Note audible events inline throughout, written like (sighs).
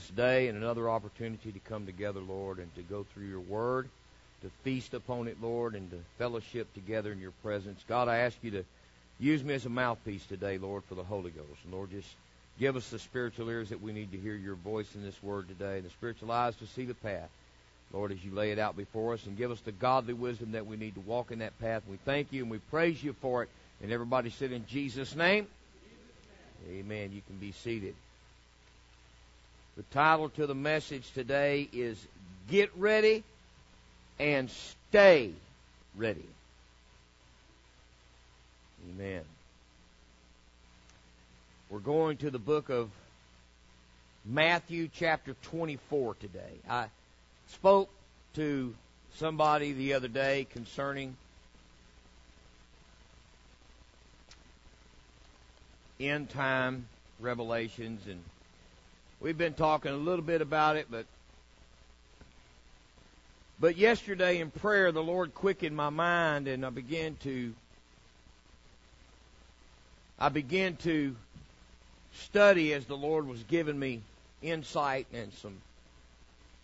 this day and another opportunity to come together, Lord, and to go through your word, to feast upon it, Lord, and to fellowship together in your presence. God, I ask you to use me as a mouthpiece today, Lord, for the Holy Ghost. And Lord, just give us the spiritual ears that we need to hear your voice in this word today, and the spiritual eyes to see the path. Lord, as you lay it out before us, and give us the godly wisdom that we need to walk in that path. We thank you and we praise you for it. And everybody said in Jesus' name. Amen. You can be seated. The title to the message today is Get Ready and Stay Ready. Amen. We're going to the book of Matthew, chapter 24 today. I spoke to somebody the other day concerning end time revelations and We've been talking a little bit about it, but but yesterday in prayer the Lord quickened my mind and I began to I began to study as the Lord was giving me insight and some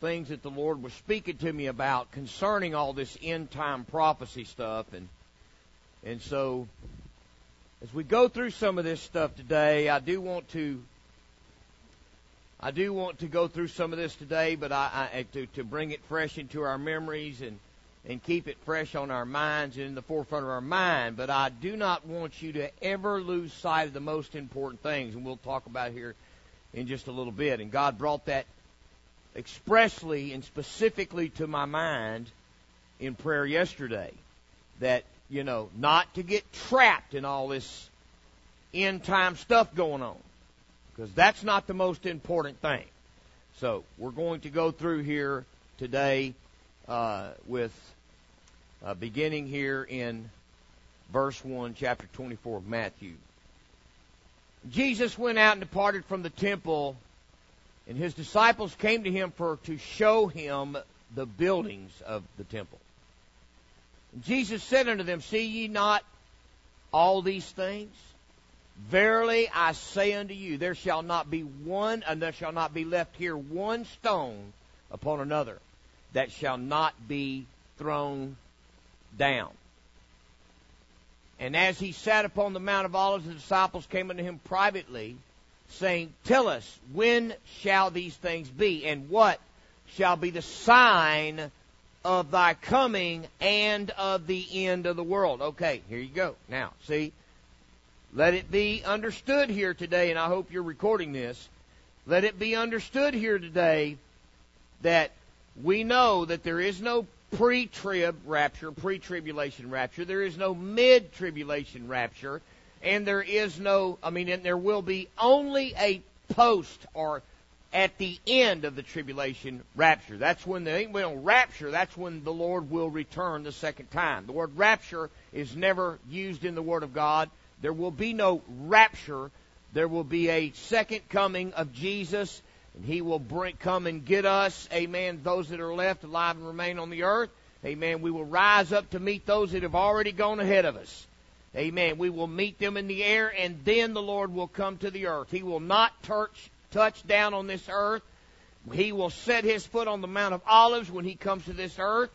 things that the Lord was speaking to me about concerning all this end time prophecy stuff. And and so as we go through some of this stuff today, I do want to I do want to go through some of this today, but I, I uh, to to bring it fresh into our memories and and keep it fresh on our minds and in the forefront of our mind. But I do not want you to ever lose sight of the most important things, and we'll talk about here in just a little bit. And God brought that expressly and specifically to my mind in prayer yesterday. That you know, not to get trapped in all this end time stuff going on because that's not the most important thing. So we're going to go through here today uh, with uh, beginning here in verse 1, chapter 24 of Matthew. Jesus went out and departed from the temple, and his disciples came to him for to show him the buildings of the temple. And Jesus said unto them, See ye not all these things? Verily I say unto you, there shall not be one, and there shall not be left here one stone upon another that shall not be thrown down. And as he sat upon the Mount of Olives, the disciples came unto him privately, saying, Tell us, when shall these things be, and what shall be the sign of thy coming and of the end of the world? Okay, here you go. Now, see, let it be understood here today, and I hope you're recording this. Let it be understood here today that we know that there is no pre trib rapture, pre tribulation rapture. There is no mid tribulation rapture. And there is no, I mean, and there will be only a post or at the end of the tribulation rapture. That's when the well, rapture, that's when the Lord will return the second time. The word rapture is never used in the Word of God. There will be no rapture. There will be a second coming of Jesus, and He will bring, come and get us, amen, those that are left alive and remain on the earth. Amen. We will rise up to meet those that have already gone ahead of us. Amen. We will meet them in the air, and then the Lord will come to the earth. He will not touch, touch down on this earth. He will set his foot on the Mount of Olives when he comes to this earth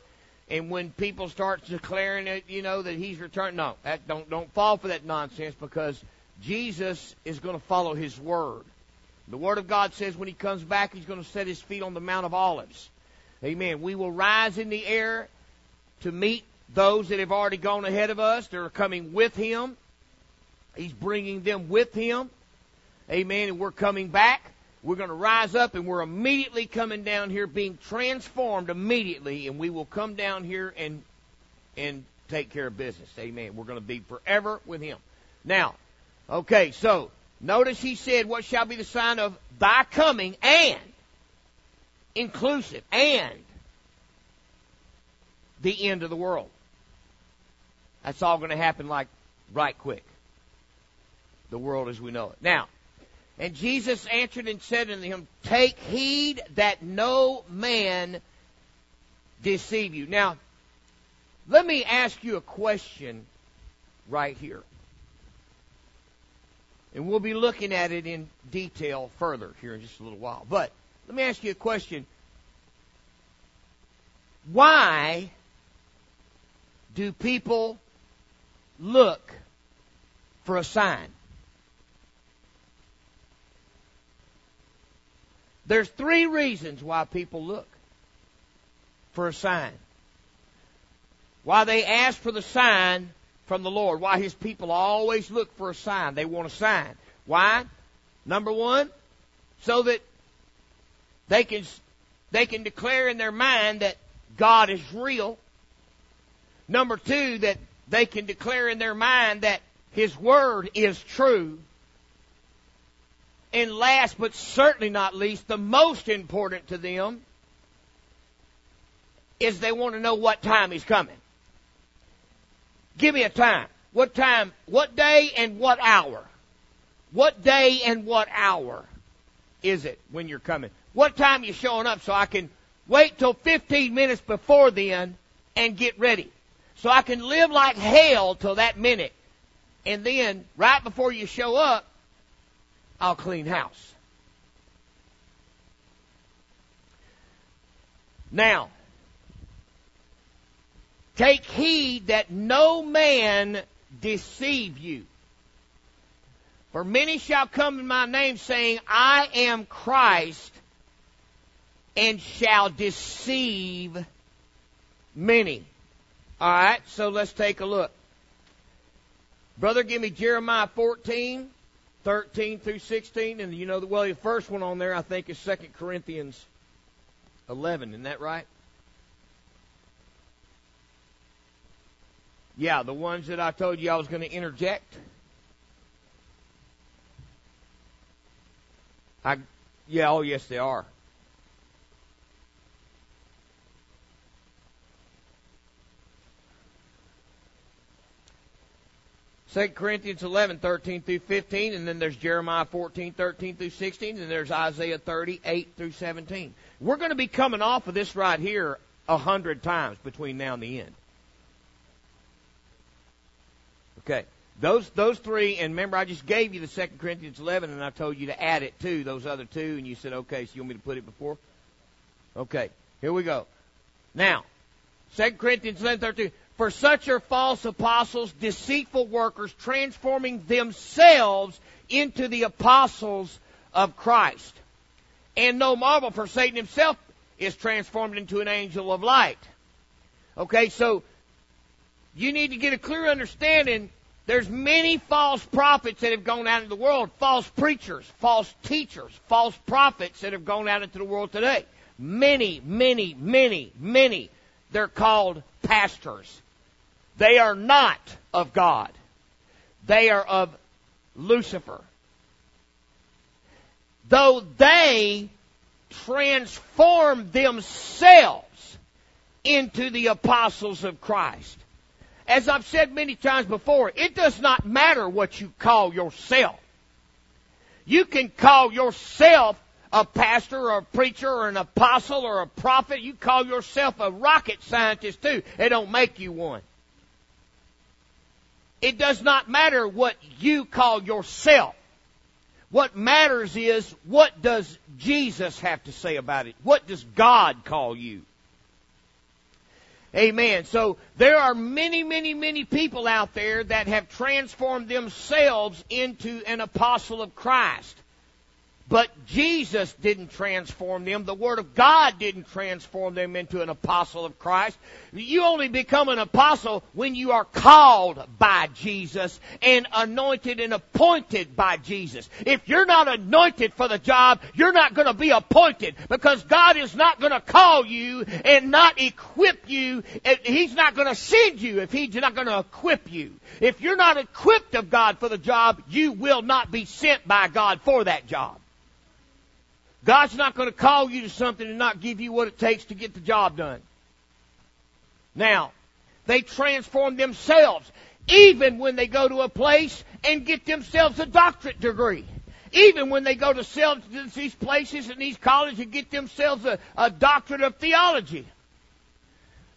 and when people start declaring it, you know, that he's returned, no, that, don't don't fall for that nonsense because Jesus is going to follow his word. The word of God says when he comes back, he's going to set his feet on the Mount of Olives. Amen. We will rise in the air to meet those that have already gone ahead of us. They're coming with him. He's bringing them with him. Amen. And we're coming back. We're going to rise up and we're immediately coming down here being transformed immediately and we will come down here and and take care of business. Amen. We're going to be forever with him. Now, okay, so notice he said, what shall be the sign of thy coming and inclusive and the end of the world. That's all going to happen like right quick. The world as we know it. Now, and Jesus answered and said unto him, Take heed that no man deceive you. Now, Let me ask you a question right here. And we'll be looking at it in detail further here in just a little while. But let me ask you a question. Why do people look for a sign? There's three reasons why people look for a sign. Why they ask for the sign from the Lord. Why His people always look for a sign. They want a sign. Why? Number one, so that they can, they can declare in their mind that God is real. Number two, that they can declare in their mind that His Word is true. And last but certainly not least, the most important to them is they want to know what time He's coming. Give me a time. What time, what day and what hour? What day and what hour is it when you're coming? What time you showing up so I can wait till 15 minutes before then and get ready. So I can live like hell till that minute. And then, right before you show up, I'll clean house. Now, take heed that no man deceive you. For many shall come in my name saying, I am Christ, and shall deceive many. Alright, so let's take a look. Brother, give me Jeremiah 14, 13 through 16, and you know, well, the first one on there I think is 2 Corinthians 11, isn't that right? Yeah, the ones that I told you I was going to interject. I, yeah, oh yes, they are. Second Corinthians 11, 13 through 15, and then there's Jeremiah 14, 13 through 16, and there's Isaiah 30, 8 through 17. We're going to be coming off of this right here a hundred times between now and the end. Okay. Those those three, and remember, I just gave you the Second Corinthians 11, and I told you to add it to those other two, and you said, okay, so you want me to put it before? Okay, here we go. Now, Second Corinthians 11, 13. For such are false apostles, deceitful workers, transforming themselves into the apostles of Christ. And no marvel, for Satan himself is transformed into an angel of light. Okay, so you need to get a clear understanding there's many false prophets that have gone out into the world, false preachers, false teachers, false prophets that have gone out into the world today. Many, many, many, many. They're called pastors. They are not of God. They are of Lucifer. Though they transform themselves into the apostles of Christ. As I've said many times before, it does not matter what you call yourself. You can call yourself a pastor or a preacher or an apostle or a prophet. You call yourself a rocket scientist too. It don't make you one. It does not matter what you call yourself. What matters is what does Jesus have to say about it? What does God call you? Amen. So there are many, many, many people out there that have transformed themselves into an apostle of Christ. But Jesus didn't transform them. The Word of God didn't transform them into an apostle of Christ. You only become an apostle when you are called by Jesus and anointed and appointed by Jesus. If you're not anointed for the job, you're not going to be appointed because God is not going to call you and not equip you. He's not going to send you if He's not going to equip you. If you're not equipped of God for the job, you will not be sent by God for that job. God's not going to call you to something and not give you what it takes to get the job done. Now, they transform themselves even when they go to a place and get themselves a doctorate degree. Even when they go to these places and these colleges and get themselves a, a doctorate of theology.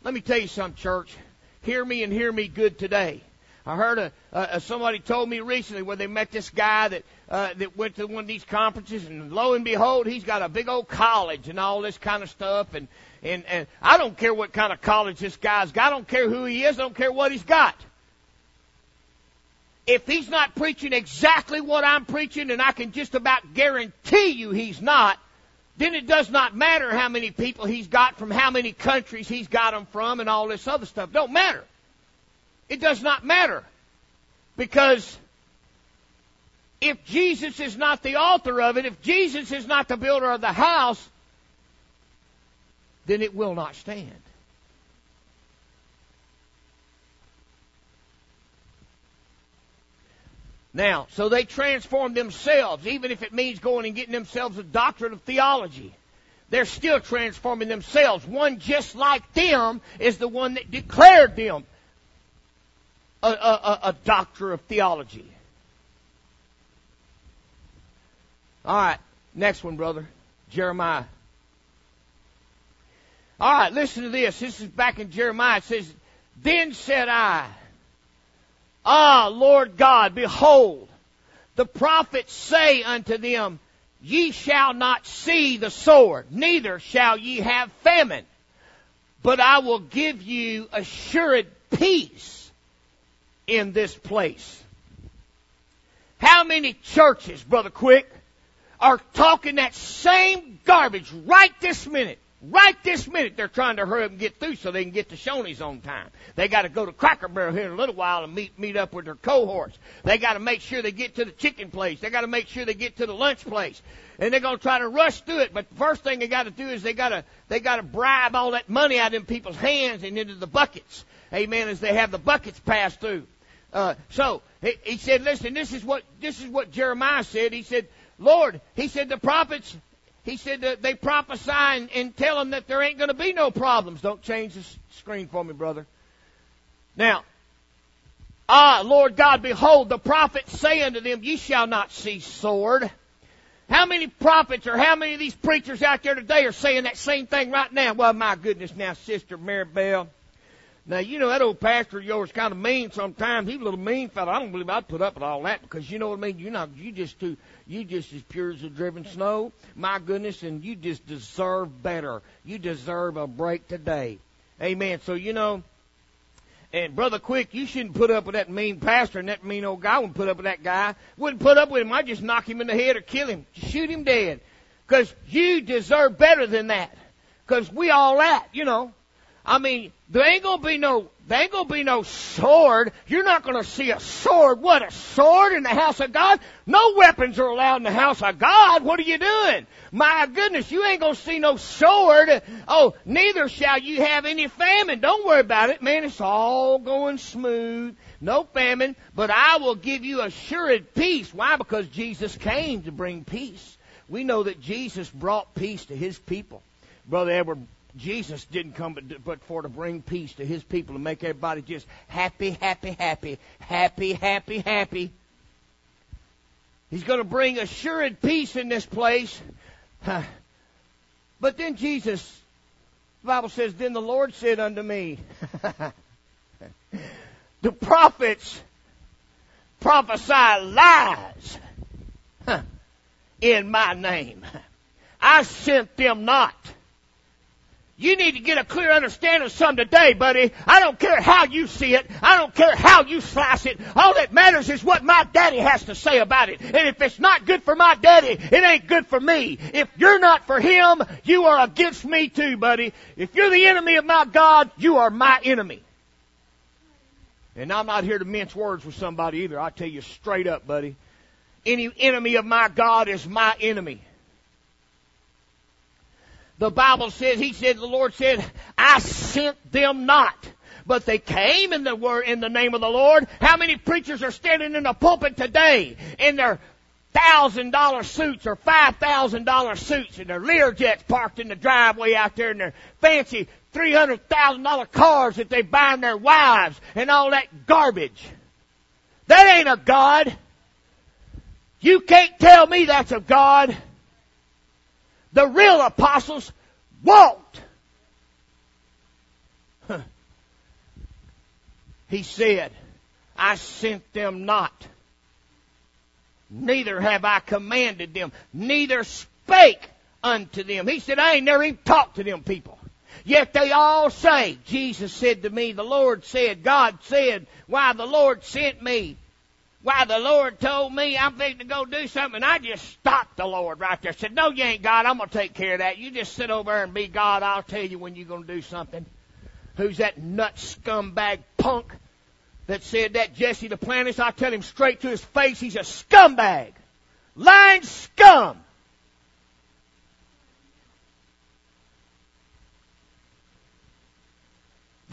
Let me tell you something, church. hear me and hear me good today. I heard a, uh, somebody told me recently where they met this guy that uh, that went to one of these conferences, and lo and behold, he's got a big old college and all this kind of stuff. And and and I don't care what kind of college this guy's got. I don't care who he is. I don't care what he's got. If he's not preaching exactly what I'm preaching, and I can just about guarantee you he's not, then it does not matter how many people he's got from how many countries he's got them from and all this other stuff. Don't matter. It does not matter. Because if Jesus is not the author of it, if Jesus is not the builder of the house, then it will not stand. Now, so they transform themselves, even if it means going and getting themselves a doctorate of theology. They're still transforming themselves. One just like them is the one that declared them a, a, a doctor of theology. All right, next one, brother. Jeremiah. All right, listen to this. This is back in Jeremiah. It says, Then said I, Ah, Lord God, behold, the prophets say unto them, Ye shall not see the sword, neither shall ye have famine, but I will give you assured peace in this place. How many churches, Brother Quick, are talking that same garbage right this minute? Right this minute, they're trying to hurry up and get through so they can get to Shoney's on time. They got to go to Cracker Barrel here in a little while and meet meet up with their cohorts. They got to make sure they get to the chicken place. They got to make sure they get to the lunch place, and they're to try to rush through it. But the first thing they got to do is they got to they got to bribe all that money out of people's hands and into the buckets. Amen. As they have the buckets passed through. Uh, so he, he said, "Listen, this is what this is what Jeremiah said." He said, "Lord," he said, "the prophets he said that they prophesy and, and tell them that there ain't going to be no problems. Don't change the screen for me, brother. Now, ah, Lord God, behold, the prophets say unto them, Ye shall not see sword. How many prophets or how many of these preachers out there today are saying that same thing right now? Well, my goodness, now, Sister Maribel. Now, you know, that old pastor of yours kind of mean sometimes. He's a little mean fellow. I don't believe I'd put up with all that because you know what I mean? You're not, you just too, you just as pure as the driven snow. My goodness, and you just deserve better. You deserve a break today. Amen. So, you know, and Brother Quick, you shouldn't put up with that mean pastor and that mean old guy. wouldn't put up with that guy. Wouldn't put up with him. I'd just knock him in the head or kill him. Shoot him dead. Cause you deserve better than that. Cause we all that, you know. I mean, there ain't gonna be no, there ain't gonna be no sword. You're not gonna see a sword. What, a sword in the house of God? No weapons are allowed in the house of God. What are you doing? My goodness, you ain't gonna see no sword. Oh, neither shall you have any famine. Don't worry about it, man. It's all going smooth. No famine, but I will give you assured peace. Why? Because Jesus came to bring peace. We know that Jesus brought peace to his people. Brother Edward Jesus didn't come but, but for to bring peace to his people and make everybody just happy, happy, happy, happy, happy, happy. He's going to bring assured peace in this place. But then Jesus, the Bible says, then the Lord said unto me, (laughs) the prophets prophesy lies in my name. I sent them not. You need to get a clear understanding of something today, buddy. I don't care how you see it. I don't care how you slice it. All that matters is what my daddy has to say about it. And if it's not good for my daddy, it ain't good for me. If you're not for him, you are against me too, buddy. If you're the enemy of my God, you are my enemy. And I'm not here to mince words with somebody either. I tell you straight up, buddy. Any enemy of my God is my enemy. The Bible says, He said, the Lord said, I sent them not. But they came in the word, in the name of the Lord. How many preachers are standing in the pulpit today in their thousand dollar suits or five thousand dollar suits and their Learjets parked in the driveway out there in their fancy three hundred thousand dollar cars that they buy in their wives and all that garbage. That ain't a God. You can't tell me that's a God the real apostles walked. He said, I sent them not. Neither have I commanded them. Neither spake unto them. He said, I ain't never even talked to them people. Yet they all say, Jesus said to me, the Lord said, God said, why the Lord sent me. Why the Lord told me I'm fixing to go do something. And I just stopped the Lord right there. Said, no, you ain't God. I'm going to take care of that. You just sit over there and be God. I'll tell you when you're going to do something. Who's that nut scumbag punk that said that Jesse the Duplantis? I tell him straight to his face, he's a scumbag. Lying scum.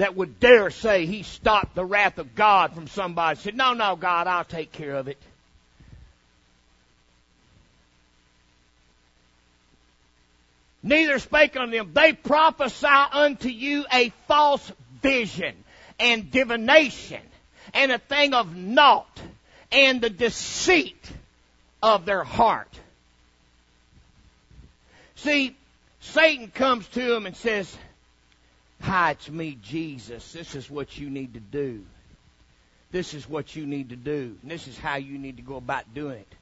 That would dare say he stopped the wrath of God from somebody. Said, no, no, God, I'll take care of it. Neither spake unto them. They prophesy unto you a false vision and divination and a thing of naught and the deceit of their heart. See, Satan comes to him and says, Hi, it's me, Jesus. This is what you need to do. This is what you need to do. And this is how you need to go about doing it.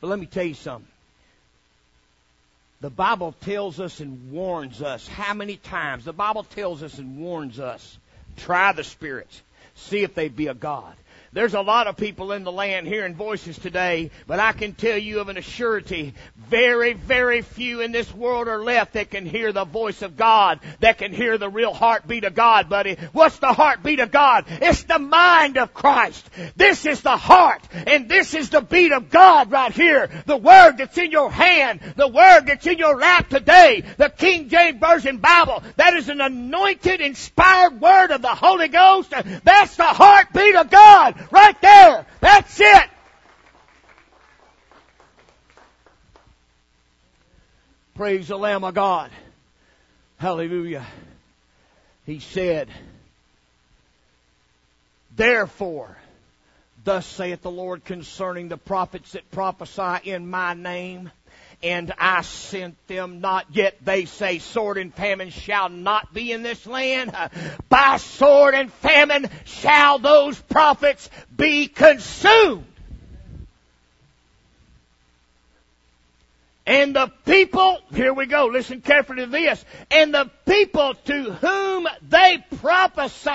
But let me tell you something. The Bible tells us and warns us how many times? The Bible tells us and warns us. Try the spirits. See if they be a God. There's a lot of people in the land hearing voices today, but I can tell you of an assurity, very, very few in this world are left that can hear the voice of God, that can hear the real heartbeat of God, buddy. What's the heartbeat of God? It's the mind of Christ. This is the heart, and this is the beat of God right here. The word that's in your hand, the word that's in your lap today, the King James Version Bible, that is an anointed, inspired word of the Holy Ghost. That's the heartbeat of God. Right there. That's it. Praise the Lamb of God. Hallelujah. He said, Therefore, thus saith the Lord concerning the prophets that prophesy in my name, and I sent them not. Yet they say sword and famine shall not be in this land. By sword and famine shall those prophets be consumed. And the people, here we go, listen carefully to this. And the people to whom they prophesy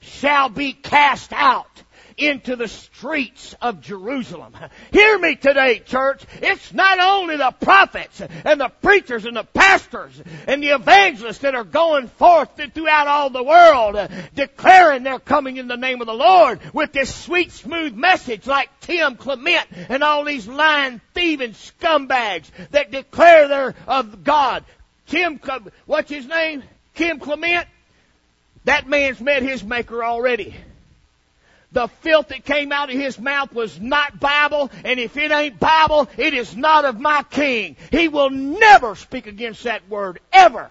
shall be cast out into the streets of Jerusalem. Hear me today, church. It's not only the prophets and the preachers and the pastors and the evangelists that are going forth throughout all the world uh, declaring they're coming in the name of the Lord with this sweet, smooth message like Tim Clement and all these lying, thieving scumbags that declare they're of God. Tim, what's his name? Kim Clement? That man's met his maker already. The filth that came out of his mouth was not Bible, and if it ain't Bible, it is not of my King. He will never speak against that word, ever.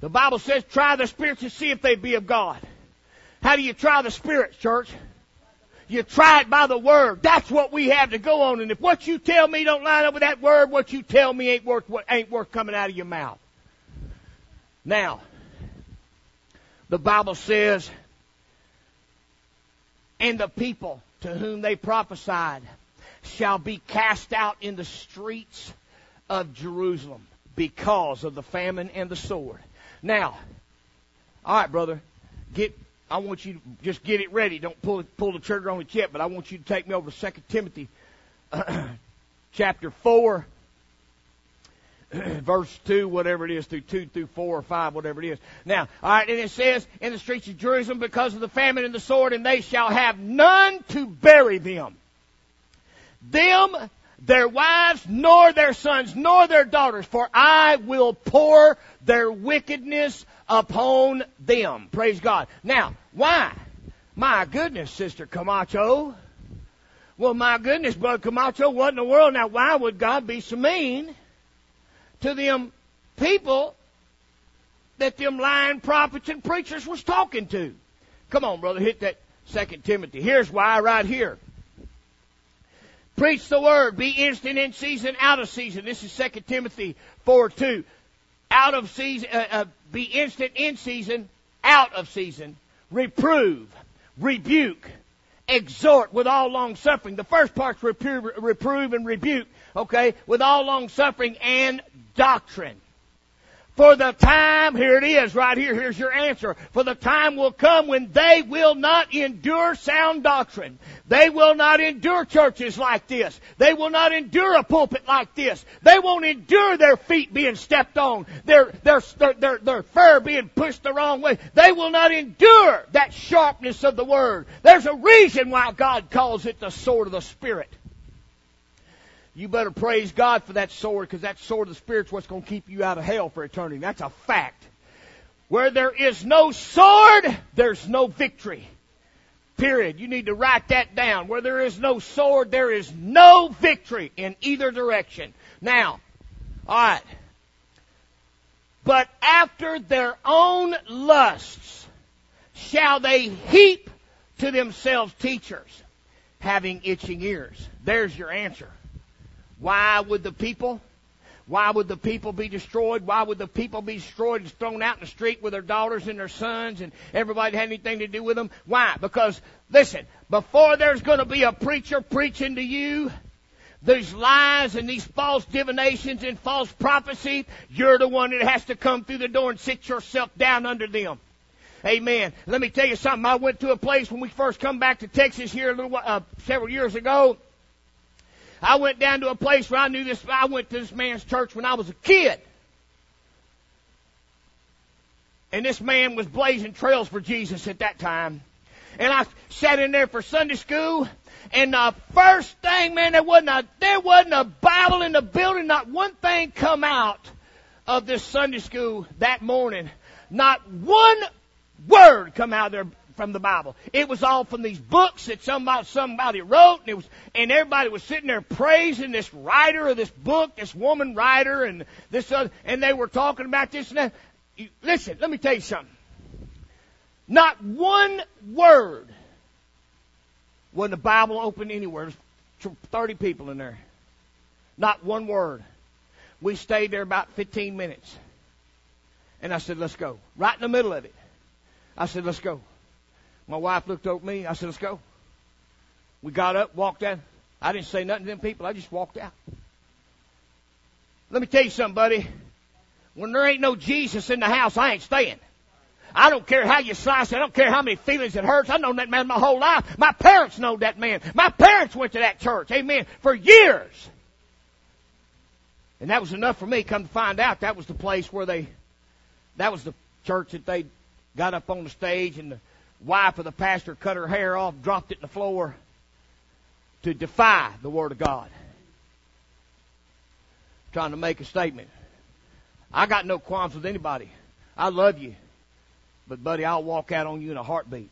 The Bible says, try the spirits to see if they be of God. How do you try the spirits, church? You try it by the word. That's what we have to go on. And if what you tell me don't line up with that word, what you tell me ain't worth what ain't worth coming out of your mouth. Now, the Bible says and the people to whom they prophesied shall be cast out in the streets of Jerusalem because of the famine and the sword. Now, all right, brother, get. I want you to just get it ready. Don't pull pull the trigger on it yet, but I want you to take me over to Second Timothy, (clears throat) chapter four, (clears throat) verse 2, whatever it is, through 2 through 4 or 5, whatever it is. Now, alright, and it says, in the streets of Jerusalem because of the famine and the sword, and they shall have none to bury them. Them, their wives, nor their sons, nor their daughters, for I will pour their wickedness upon them. Praise God. Now, why? My goodness, Sister Camacho. Well, my goodness, Brother Camacho, what in the world? Now, why would God be so mean? To them people that them lying prophets and preachers was talking to. Come on, brother, hit that second Timothy. Here's why right here. Preach the word. Be instant in season, out of season. This is Second Timothy 4 2. Out of season, uh, uh, be instant in season, out of season. reprove, rebuke, exhort with all long suffering. The first part's reprove, reprove and rebuke, okay, with all long suffering and doctrine. For the time, here it is, right here, here's your answer. For the time will come when they will not endure sound doctrine. They will not endure churches like this. They will not endure a pulpit like this. They won't endure their feet being stepped on, their, their, their, their, their fur being pushed the wrong way. They will not endure that sharpness of the word. There's a reason why God calls it the sword of the Spirit you better praise God for that sword because that sword of the Spirit's what's going to keep you out of hell for eternity. That's a fact. Where there is no sword, there's no victory. Period. You need to write that down. Where there is no sword, there is no victory in either direction. Now, alright. But after their own lusts shall they heap to themselves teachers having itching ears. There's your answer. Why would the people? Why would the people be destroyed? Why would the people be destroyed and thrown out in the street with their daughters and their sons and everybody had anything to do with them? Why? Because, listen, before there's going to be a preacher preaching to you, these lies and these false divinations and false prophecy, you're the one that has to come through the door and sit yourself down under them. Amen. Let me tell you something. I went to a place when we first come back to Texas here a little uh, several years ago I went down to a place where I knew this, I went to this man's church when I was a kid. And this man was blazing trails for Jesus at that time. And I sat in there for Sunday school, and the first thing, man, there wasn't a, there wasn't a Bible in the building, not one thing come out of this Sunday school that morning. Not one word come out of there from the Bible. It was all from these books that somebody somebody wrote, and it was and everybody was sitting there praising this writer of this book, this woman writer, and this other, and they were talking about this and that. Listen, let me tell you something. Not one word when the Bible opened anywhere. There's 30 people in there. Not one word. We stayed there about 15 minutes. And I said, let's go. Right in the middle of it. I said, let's go. My wife looked over at me. I said, let's go. We got up, walked out. I didn't say nothing to them people. I just walked out. Let me tell you something, buddy. When there ain't no Jesus in the house, I ain't staying. I don't care how you slice it. I don't care how many feelings it hurts. I've known that man my whole life. My parents know that man. My parents went to that church. Amen. For years. And that was enough for me. Come to find out, that was the place where they, that was the church that they got up on the stage and the wife of the pastor cut her hair off, dropped it in the floor to defy the Word of God. Trying to make a statement. I got no qualms with anybody. I love you. But buddy, I'll walk out on you in a heartbeat.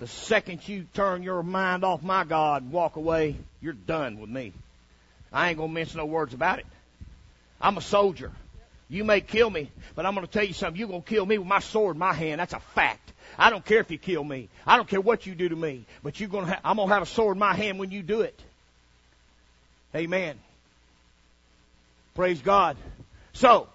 The second you turn your mind off my God and walk away, you're done with me. I ain't gonna mention no words about it. I'm a soldier. You may kill me, but I'm gonna tell you something. You're gonna kill me with my sword in my hand. That's a fact. I don't care if you kill me. I don't care what you do to me. But you're gonna ha- I'm gonna have a sword in my hand when you do it. Amen. Praise God. So,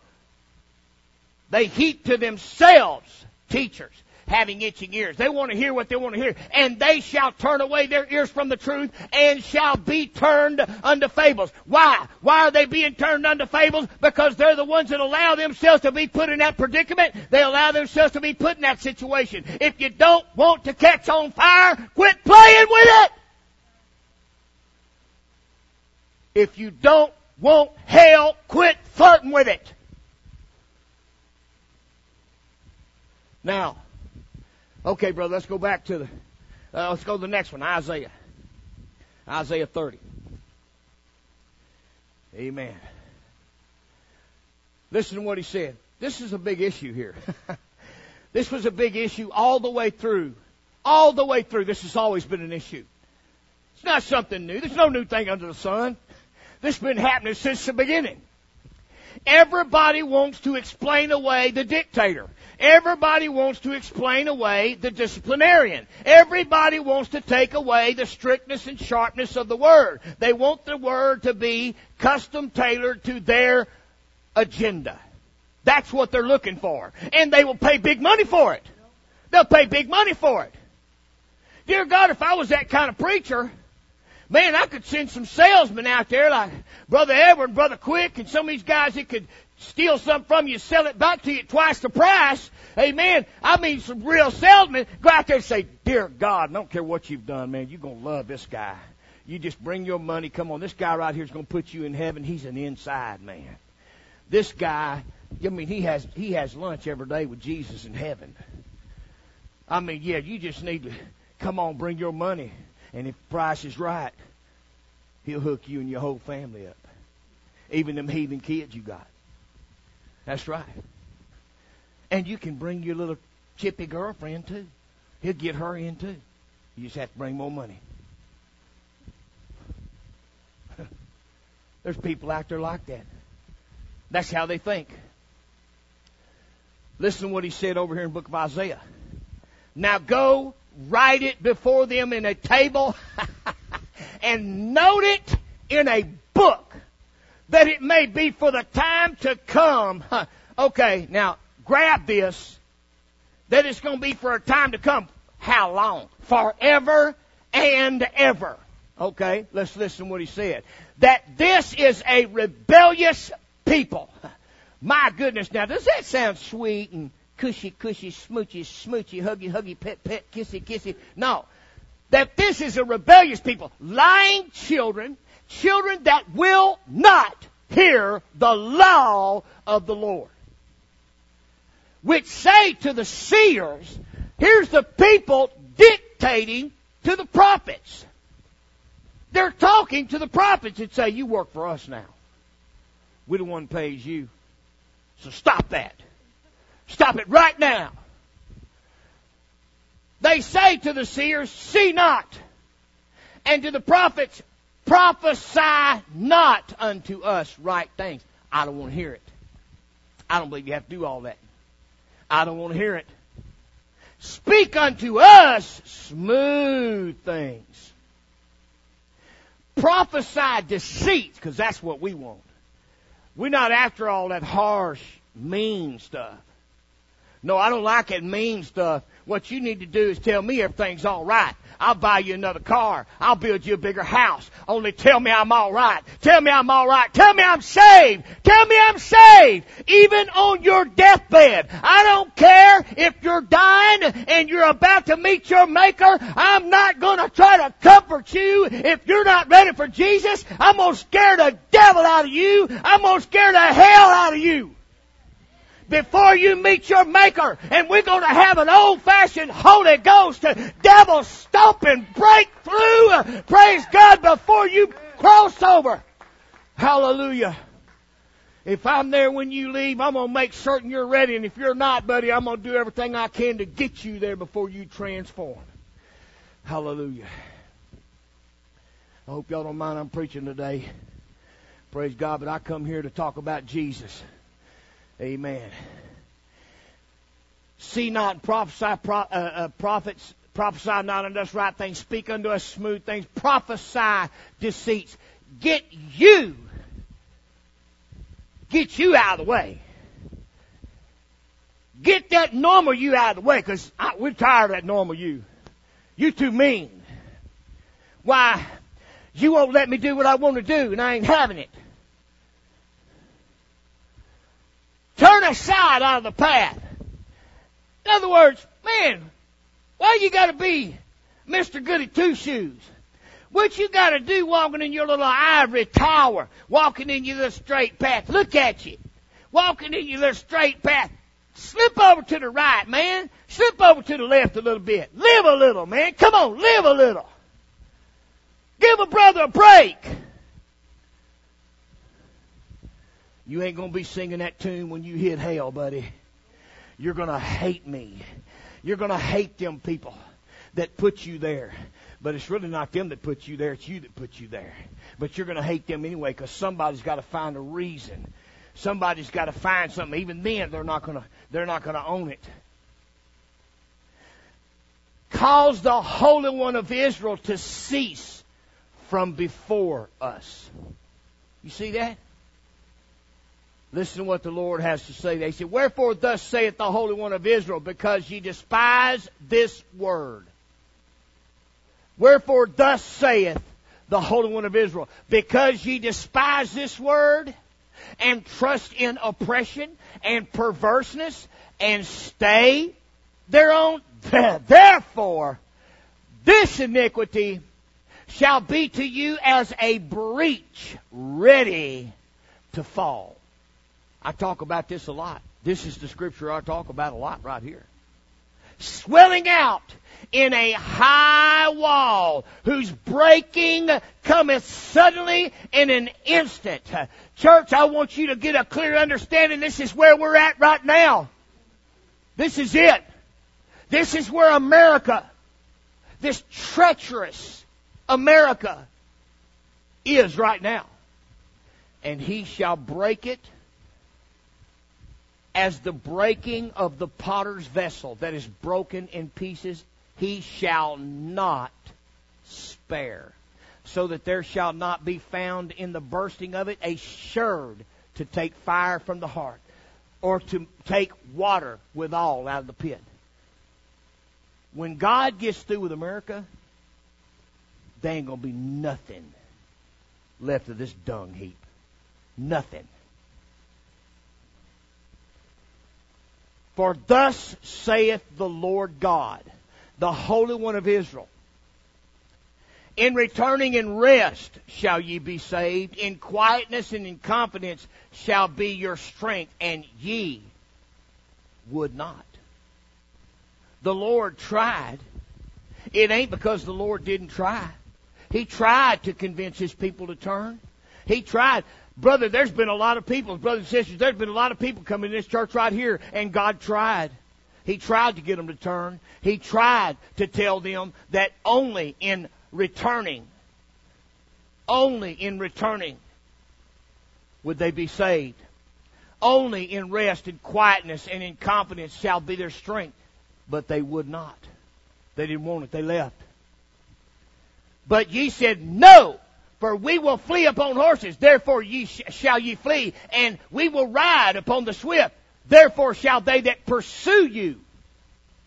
they heap to themselves teachers having itching ears. They want to hear what they want to hear. And they shall turn away their ears from the truth and shall be turned unto fables. Why? Why are they being turned unto fables? Because they're the ones that allow themselves to be put in that predicament. They allow themselves to be put in that situation. If you don't want to catch on fire, quit playing with it! If you don't want hell, quit flirting with it. Now, Okay, brother, let's go back to the, uh, let's go to the next one, Isaiah. Isaiah 30. Amen. Listen to what he said. This is a big issue here. (laughs) this was a big issue all the way through. All the way through. This has always been an issue. It's not something new. There's no new thing under the sun. This has been happening since the beginning. Everybody wants to explain away the dictator. Everybody wants to explain away the disciplinarian. Everybody wants to take away the strictness and sharpness of the word. They want the word to be custom tailored to their agenda. That's what they're looking for. And they will pay big money for it. They'll pay big money for it. Dear God, if I was that kind of preacher, man, I could send some salesmen out there like Brother Edward, Brother Quick, and some of these guys that could steal something from you, sell it back to you twice the price. Amen. I mean, some real salesmen go out there and say, Dear God, I don't care what you've done, man, you're going to love this guy. You just bring your money. Come on, this guy right here is going to put you in heaven. He's an inside man. This guy, I mean, he has he has lunch every day with Jesus in heaven. I mean, yeah, you just need to come on, bring your money, and if price is right, he'll hook you and your whole family up, even them heathen kids you got. That's right. And you can bring your little chippy girlfriend too. He'll get her in too. You just have to bring more money. (laughs) There's people out there like that. That's how they think. Listen to what he said over here in the book of Isaiah. Now go write it before them in a table (laughs) and note it in a book that it may be for the time to come. okay, now grab this that it's going to be for a time to come. How long? Forever and ever. Okay, let's listen what he said. That this is a rebellious people. My goodness, now does that sound sweet and cushy, cushy, smoochy, smoochy, huggy, huggy, pet, pet, kissy, kissy? No. That this is a rebellious people, lying children, children that will not hear the law of the Lord. Which say to the seers, here's the people dictating to the prophets. They're talking to the prophets and say, you work for us now. We're the one pays you. So stop that. Stop it right now. They say to the seers, see not. And to the prophets, prophesy not unto us right things. I don't want to hear it. I don't believe you have to do all that. I don't want to hear it. Speak unto us smooth things. Prophesy deceit, because that's what we want. We're not after all that harsh, mean stuff. No, I don't like that mean stuff. What you need to do is tell me everything's all right. I'll buy you another car. I'll build you a bigger house. Only tell me I'm all right. Tell me I'm all right. Tell me I'm saved. Tell me I'm saved. Even on your deathbed. I don't care if you're dying and you're about to meet your maker. I'm not gonna try to comfort you if you're not ready for Jesus. I'm gonna scare the devil out of you. I'm gonna scare the hell out of you before you meet your maker. And we're going to have an old fashioned Holy Ghost devil stomping breakthrough. Praise God before you cross over. Hallelujah. If I'm there when you leave, I'm going to make certain you're ready. And if you're not, buddy, I'm going to do everything I can to get you there before you transform. Hallelujah. I hope y'all don't mind I'm preaching today. Praise God, but I come here to talk about Jesus. Amen. See not prophesy, pro, uh, uh, prophets, prophesy not unto us right things, speak unto us smooth things, prophesy deceits. Get you, get you out of the way. Get that normal you out of the way, because we're tired of that normal you. You too mean. Why, you won't let me do what I want to do, and I ain't having it. Turn aside out of the path. In other words, man, why you gotta be Mr. Goody Two Shoes? What you gotta do walking in your little ivory tower, walking in your little straight path? Look at you. Walking in your little straight path. Slip over to the right, man. Slip over to the left a little bit. Live a little, man. Come on, live a little. Give a brother a break. You ain't gonna be singing that tune when you hit hell, buddy. You're gonna hate me. You're gonna hate them people that put you there. But it's really not them that put you there, it's you that put you there. But you're gonna hate them anyway because somebody's gotta find a reason. Somebody's gotta find something. Even then they're not gonna they're not gonna own it. Cause the Holy One of Israel to cease from before us. You see that? Listen to what the Lord has to say. They said, Wherefore thus saith the Holy One of Israel, because ye despise this word. Wherefore thus saith the Holy One of Israel, because ye despise this word, and trust in oppression and perverseness, and stay their own, (laughs) therefore, this iniquity shall be to you as a breach ready to fall. I talk about this a lot. This is the scripture I talk about a lot right here. Swelling out in a high wall whose breaking cometh suddenly in an instant. Church, I want you to get a clear understanding. This is where we're at right now. This is it. This is where America, this treacherous America is right now. And he shall break it as the breaking of the potter's vessel that is broken in pieces, he shall not spare. So that there shall not be found in the bursting of it a sherd to take fire from the heart, or to take water withal out of the pit. When God gets through with America, there ain't gonna be nothing left of this dung heap. Nothing. For thus saith the Lord God, the Holy One of Israel. In returning in rest shall ye be saved. In quietness and in confidence shall be your strength, and ye would not. The Lord tried. It ain't because the Lord didn't try. He tried to convince his people to turn. He tried. Brother, there's been a lot of people, brothers and sisters, there's been a lot of people coming to this church right here, and God tried. He tried to get them to turn. He tried to tell them that only in returning, only in returning would they be saved. Only in rest and quietness and in confidence shall be their strength. But they would not. They didn't want it. They left. But ye said, No! For we will flee upon horses, therefore ye sh- shall ye flee, and we will ride upon the swift, therefore shall they that pursue you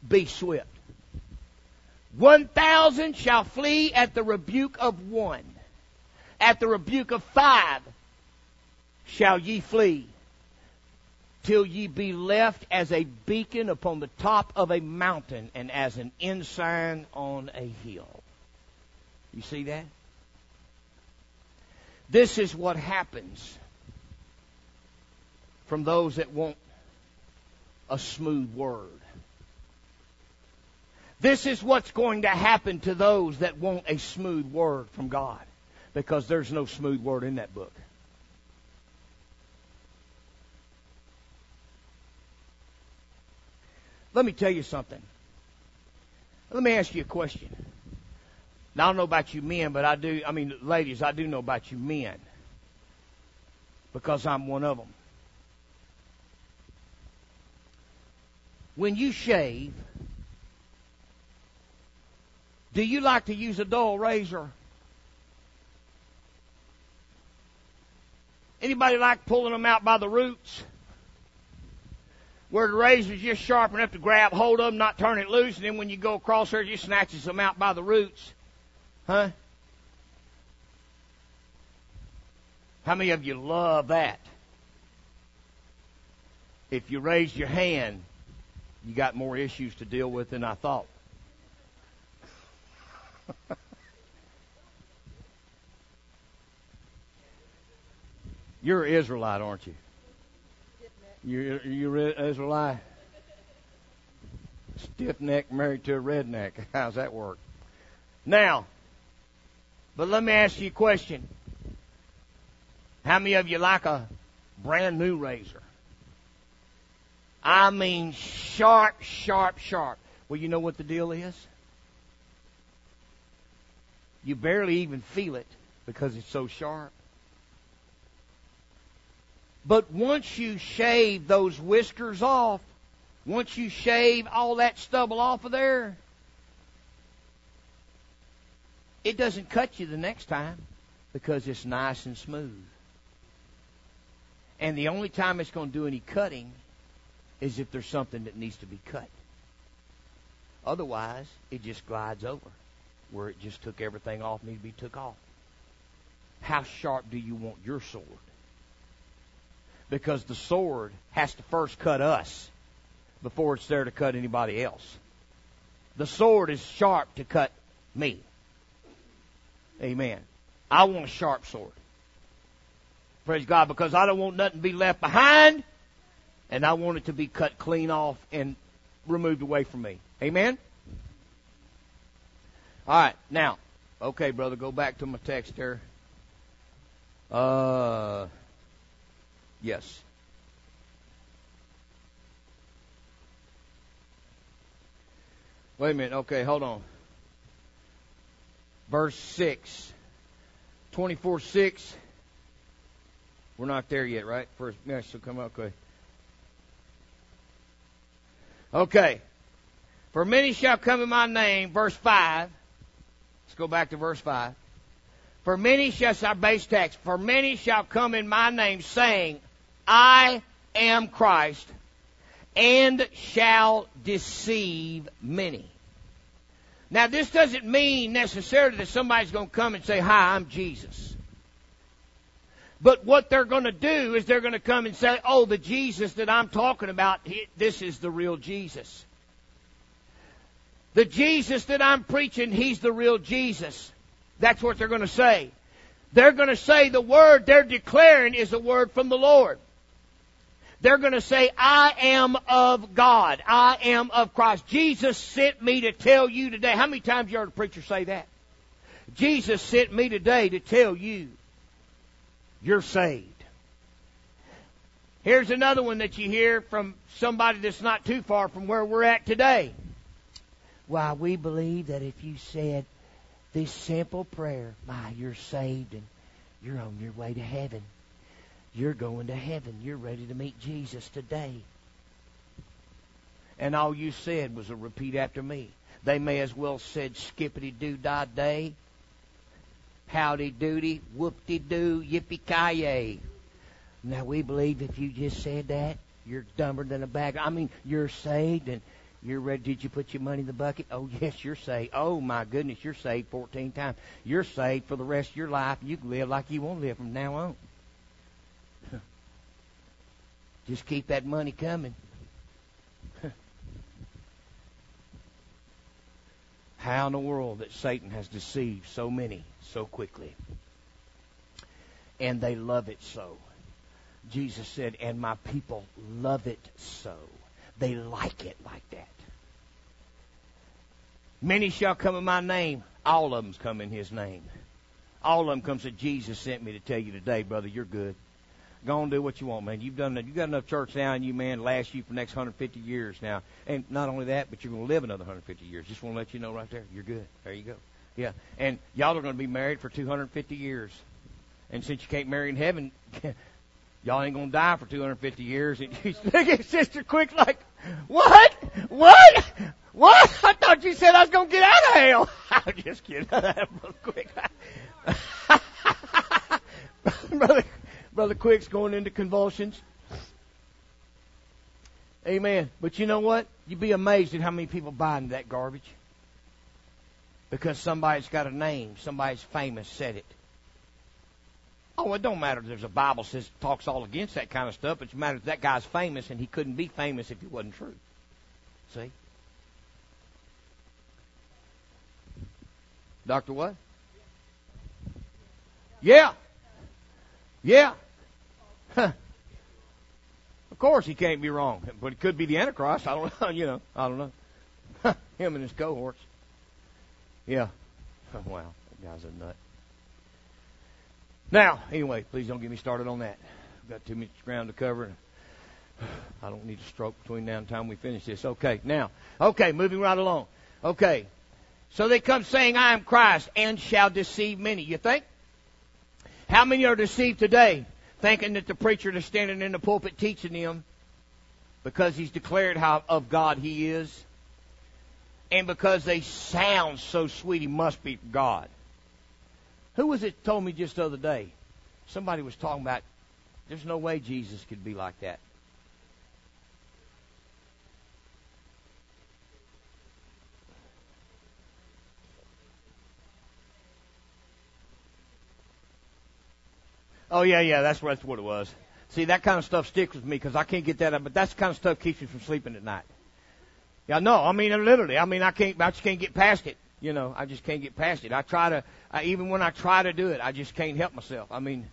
be swift. One thousand shall flee at the rebuke of one. At the rebuke of five shall ye flee, till ye be left as a beacon upon the top of a mountain and as an ensign on a hill. You see that? This is what happens from those that want a smooth word. This is what's going to happen to those that want a smooth word from God. Because there's no smooth word in that book. Let me tell you something. Let me ask you a question. Now, I don't know about you men, but I do, I mean, ladies, I do know about you men. Because I'm one of them. When you shave, do you like to use a dull razor? Anybody like pulling them out by the roots? Where the razor's just sharp enough to grab hold of them, not turn it loose, and then when you go across there, it just snatches them out by the roots. Huh? How many of you love that? If you raised your hand, you got more issues to deal with than I thought. (laughs) You're Israelite, aren't you? You're, you're Israelite? Stiff neck married to a redneck. (laughs) How's that work? Now, but let me ask you a question. How many of you like a brand new razor? I mean sharp, sharp, sharp. Well, you know what the deal is? You barely even feel it because it's so sharp. But once you shave those whiskers off, once you shave all that stubble off of there, it doesn't cut you the next time because it's nice and smooth. And the only time it's going to do any cutting is if there's something that needs to be cut. Otherwise, it just glides over where it just took everything off needs to be took off. How sharp do you want your sword? Because the sword has to first cut us before it's there to cut anybody else. The sword is sharp to cut me. Amen. I want a sharp sword. Praise God, because I don't want nothing to be left behind, and I want it to be cut clean off and removed away from me. Amen? All right, now, okay, brother, go back to my text there. Uh, yes. Wait a minute. Okay, hold on. Verse 6. 24 6. We're not there yet, right? First, yes, so come up. Okay. Okay. For many shall come in my name, verse 5. Let's go back to verse 5. For many shall, our base text, for many shall come in my name, saying, I am Christ, and shall deceive many. Now, this doesn't mean necessarily that somebody's going to come and say, Hi, I'm Jesus. But what they're going to do is they're going to come and say, Oh, the Jesus that I'm talking about, this is the real Jesus. The Jesus that I'm preaching, He's the real Jesus. That's what they're going to say. They're going to say the word they're declaring is a word from the Lord. They're going to say, I am of God. I am of Christ. Jesus sent me to tell you today. How many times you heard a preacher say that? Jesus sent me today to tell you you're saved. Here's another one that you hear from somebody that's not too far from where we're at today. Why, we believe that if you said this simple prayer, my, you're saved and you're on your way to heaven. You're going to heaven. You're ready to meet Jesus today. And all you said was a repeat after me. They may as well said skippity doo dah day, howdy doody, whoop de doo, yippee ki Now we believe if you just said that, you're dumber than a bag. I mean, you're saved and you're ready. Did you put your money in the bucket? Oh (laughs) yes, you're saved. Oh my goodness, you're saved 14 times. You're saved for the rest of your life. You can live like you want to live from now on. Just keep that money coming. (laughs) How in the world that Satan has deceived so many so quickly? And they love it so. Jesus said, and my people love it so. They like it like that. Many shall come in my name. All of them's come in his name. All of them come said, Jesus sent me to tell you today, brother, you're good. Go and do what you want, man. You've done that. you got enough church now and you, man, last you for the next 150 years now. And not only that, but you're going to live another 150 years. Just want to let you know right there, you're good. There you go. Yeah. And y'all are going to be married for 250 years. And since you can't marry in heaven, (laughs) y'all ain't to die for 250 years. And you (laughs) look at Sister Quick like, what? What? What? I thought you said I was to get out of hell. (laughs) I'm just kidding. Brother Quick. Brother Brother Quick's going into convulsions. Amen. But you know what? You'd be amazed at how many people buy into that garbage. Because somebody's got a name, somebody's famous said it. Oh, it don't matter if there's a Bible says talks all against that kind of stuff. It matters that guy's famous and he couldn't be famous if it wasn't true. See? Doctor what? Yeah. Yeah. Huh. Of course he can't be wrong, but it could be the Antichrist. I don't (laughs) know. You know, I don't know. Him and his cohorts. Yeah. (laughs) Wow, that guy's a nut. Now, anyway, please don't get me started on that. I've got too much ground to cover. (sighs) I don't need a stroke between now and time we finish this. Okay, now, okay, moving right along. Okay, so they come saying, I am Christ, and shall deceive many. You think? How many are deceived today? thinking that the preacher is standing in the pulpit teaching them because he's declared how of God he is, and because they sound so sweet, he must be God. Who was it told me just the other day? Somebody was talking about There's no way Jesus could be like that. Oh yeah, yeah, that's what, that's what it was. See, that kind of stuff sticks with me because I can't get that up. But that's the kind of stuff keeps me from sleeping at night. Yeah, no, I mean literally. I mean, I can't. I just can't get past it. You know, I just can't get past it. I try to. I, even when I try to do it, I just can't help myself. I mean,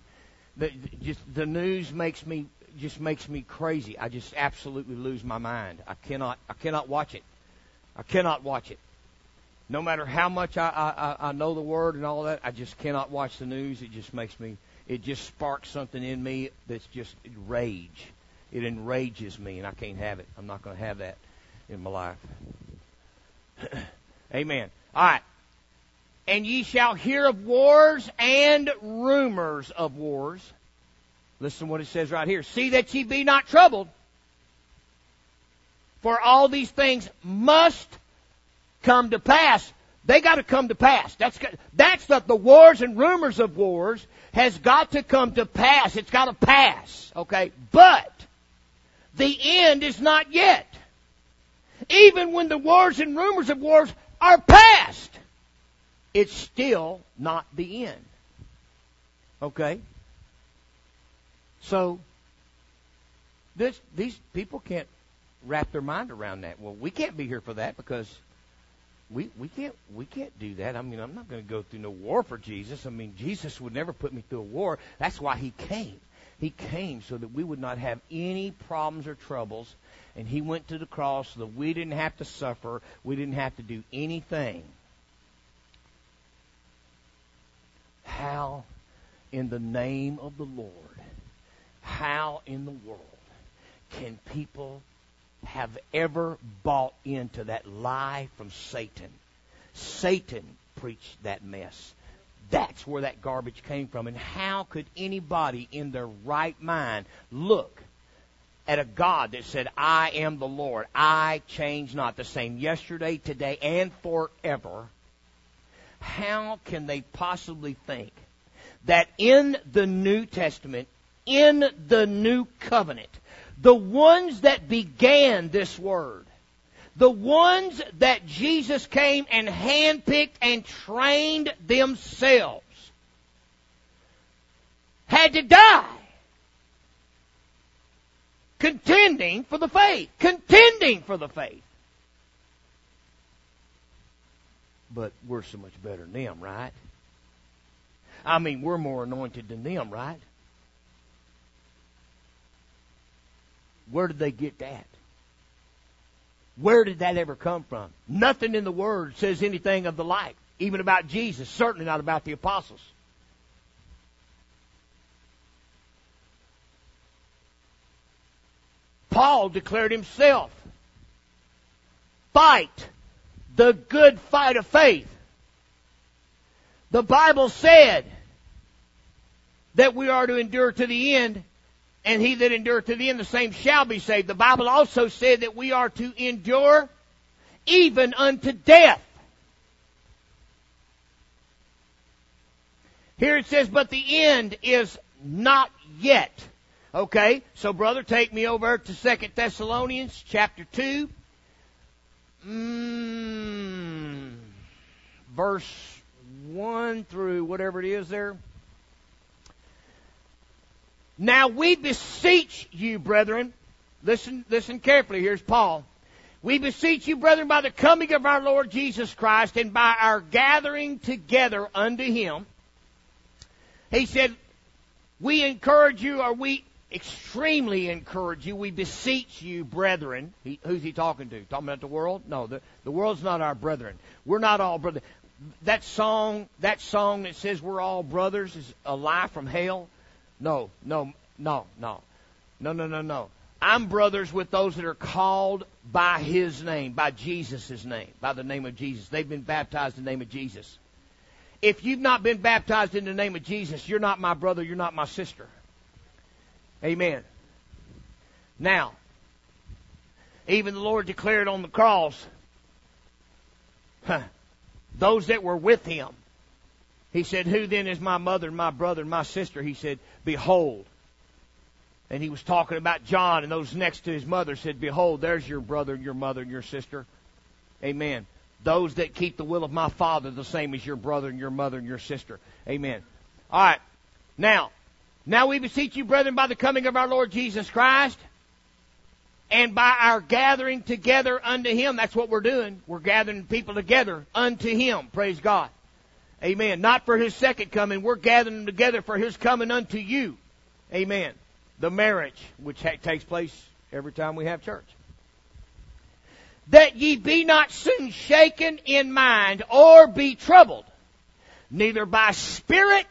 the, just the news makes me just makes me crazy. I just absolutely lose my mind. I cannot. I cannot watch it. I cannot watch it. No matter how much I, I, I know the word and all that, I just cannot watch the news. It just makes me it just sparks something in me that's just rage. It enrages me, and I can't have it. I'm not going to have that in my life. (clears throat) Amen. All right. And ye shall hear of wars and rumors of wars. Listen to what it says right here. See that ye be not troubled. For all these things must come to pass. They got to come to pass. That's that's the, the wars and rumors of wars has got to come to pass. It's got to pass. Okay? But the end is not yet. Even when the wars and rumors of wars are past, it's still not the end. Okay? So, this, these people can't wrap their mind around that. Well, we can't be here for that because we we can't we can't do that. I mean, I'm not going to go through no war for Jesus. I mean, Jesus would never put me through a war. That's why he came. He came so that we would not have any problems or troubles, and he went to the cross so that we didn't have to suffer. We didn't have to do anything. How in the name of the Lord, how in the world can people have ever bought into that lie from Satan. Satan preached that mess. That's where that garbage came from. And how could anybody in their right mind look at a God that said, I am the Lord. I change not. The same yesterday, today, and forever. How can they possibly think that in the New Testament, in the New Covenant, the ones that began this word, the ones that Jesus came and handpicked and trained themselves, had to die. Contending for the faith. Contending for the faith. But we're so much better than them, right? I mean, we're more anointed than them, right? Where did they get that? Where did that ever come from? Nothing in the Word says anything of the like, even about Jesus, certainly not about the apostles. Paul declared himself, fight the good fight of faith. The Bible said that we are to endure to the end, and he that endureth to the end, the same shall be saved. The Bible also said that we are to endure even unto death. Here it says, but the end is not yet. Okay, so brother, take me over to Second Thessalonians chapter 2. Mm, verse 1 through whatever it is there. Now we beseech you, brethren. Listen, listen carefully. Here's Paul. We beseech you, brethren, by the coming of our Lord Jesus Christ and by our gathering together unto Him. He said, we encourage you, or we extremely encourage you, we beseech you, brethren. He, who's he talking to? Talking about the world? No, the, the world's not our brethren. We're not all brothers. That song, that song that says we're all brothers is a lie from hell. No, no, no, no. No, no, no, no. I'm brothers with those that are called by His name, by Jesus' name, by the name of Jesus. They've been baptized in the name of Jesus. If you've not been baptized in the name of Jesus, you're not my brother, you're not my sister. Amen. Now, even the Lord declared on the cross, huh, those that were with Him, he said, Who then is my mother and my brother and my sister? He said, Behold, And he was talking about John, and those next to his mother said, Behold, there's your brother, and your mother, and your sister. Amen. Those that keep the will of my Father, the same as your brother, and your mother, and your sister. Amen. All right. Now, now we beseech you, brethren, by the coming of our Lord Jesus Christ, and by our gathering together unto Him. That's what we're doing. We're gathering people together unto Him. Praise God. Amen. Not for His second coming. We're gathering together for His coming unto you. Amen. The marriage, which ha- takes place every time we have church. That ye be not soon shaken in mind or be troubled, neither by spirit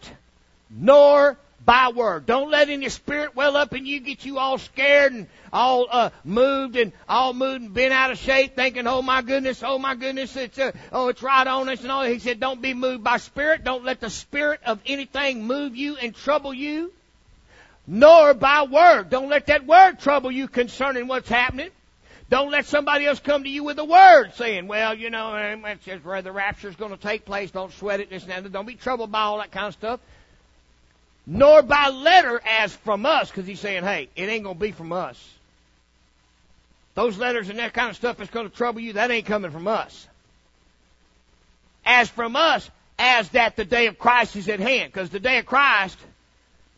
nor by word. Don't let any spirit well up and you, get you all scared and all uh, moved and all moved and been out of shape, thinking, "Oh my goodness, oh my goodness, it's uh, oh it's right on us." And all he said, "Don't be moved by spirit. Don't let the spirit of anything move you and trouble you, nor by word. Don't let that word trouble you concerning what's happening." Don't let somebody else come to you with a word saying, well, you know, it's just where the rapture's going to take place. Don't sweat it, this and that. Don't be troubled by all that kind of stuff nor by letter as from us, because he's saying, hey, it ain't going to be from us. Those letters and that kind of stuff that's going to trouble you, that ain't coming from us. As from us, as that the day of Christ is at hand. Because the day of Christ,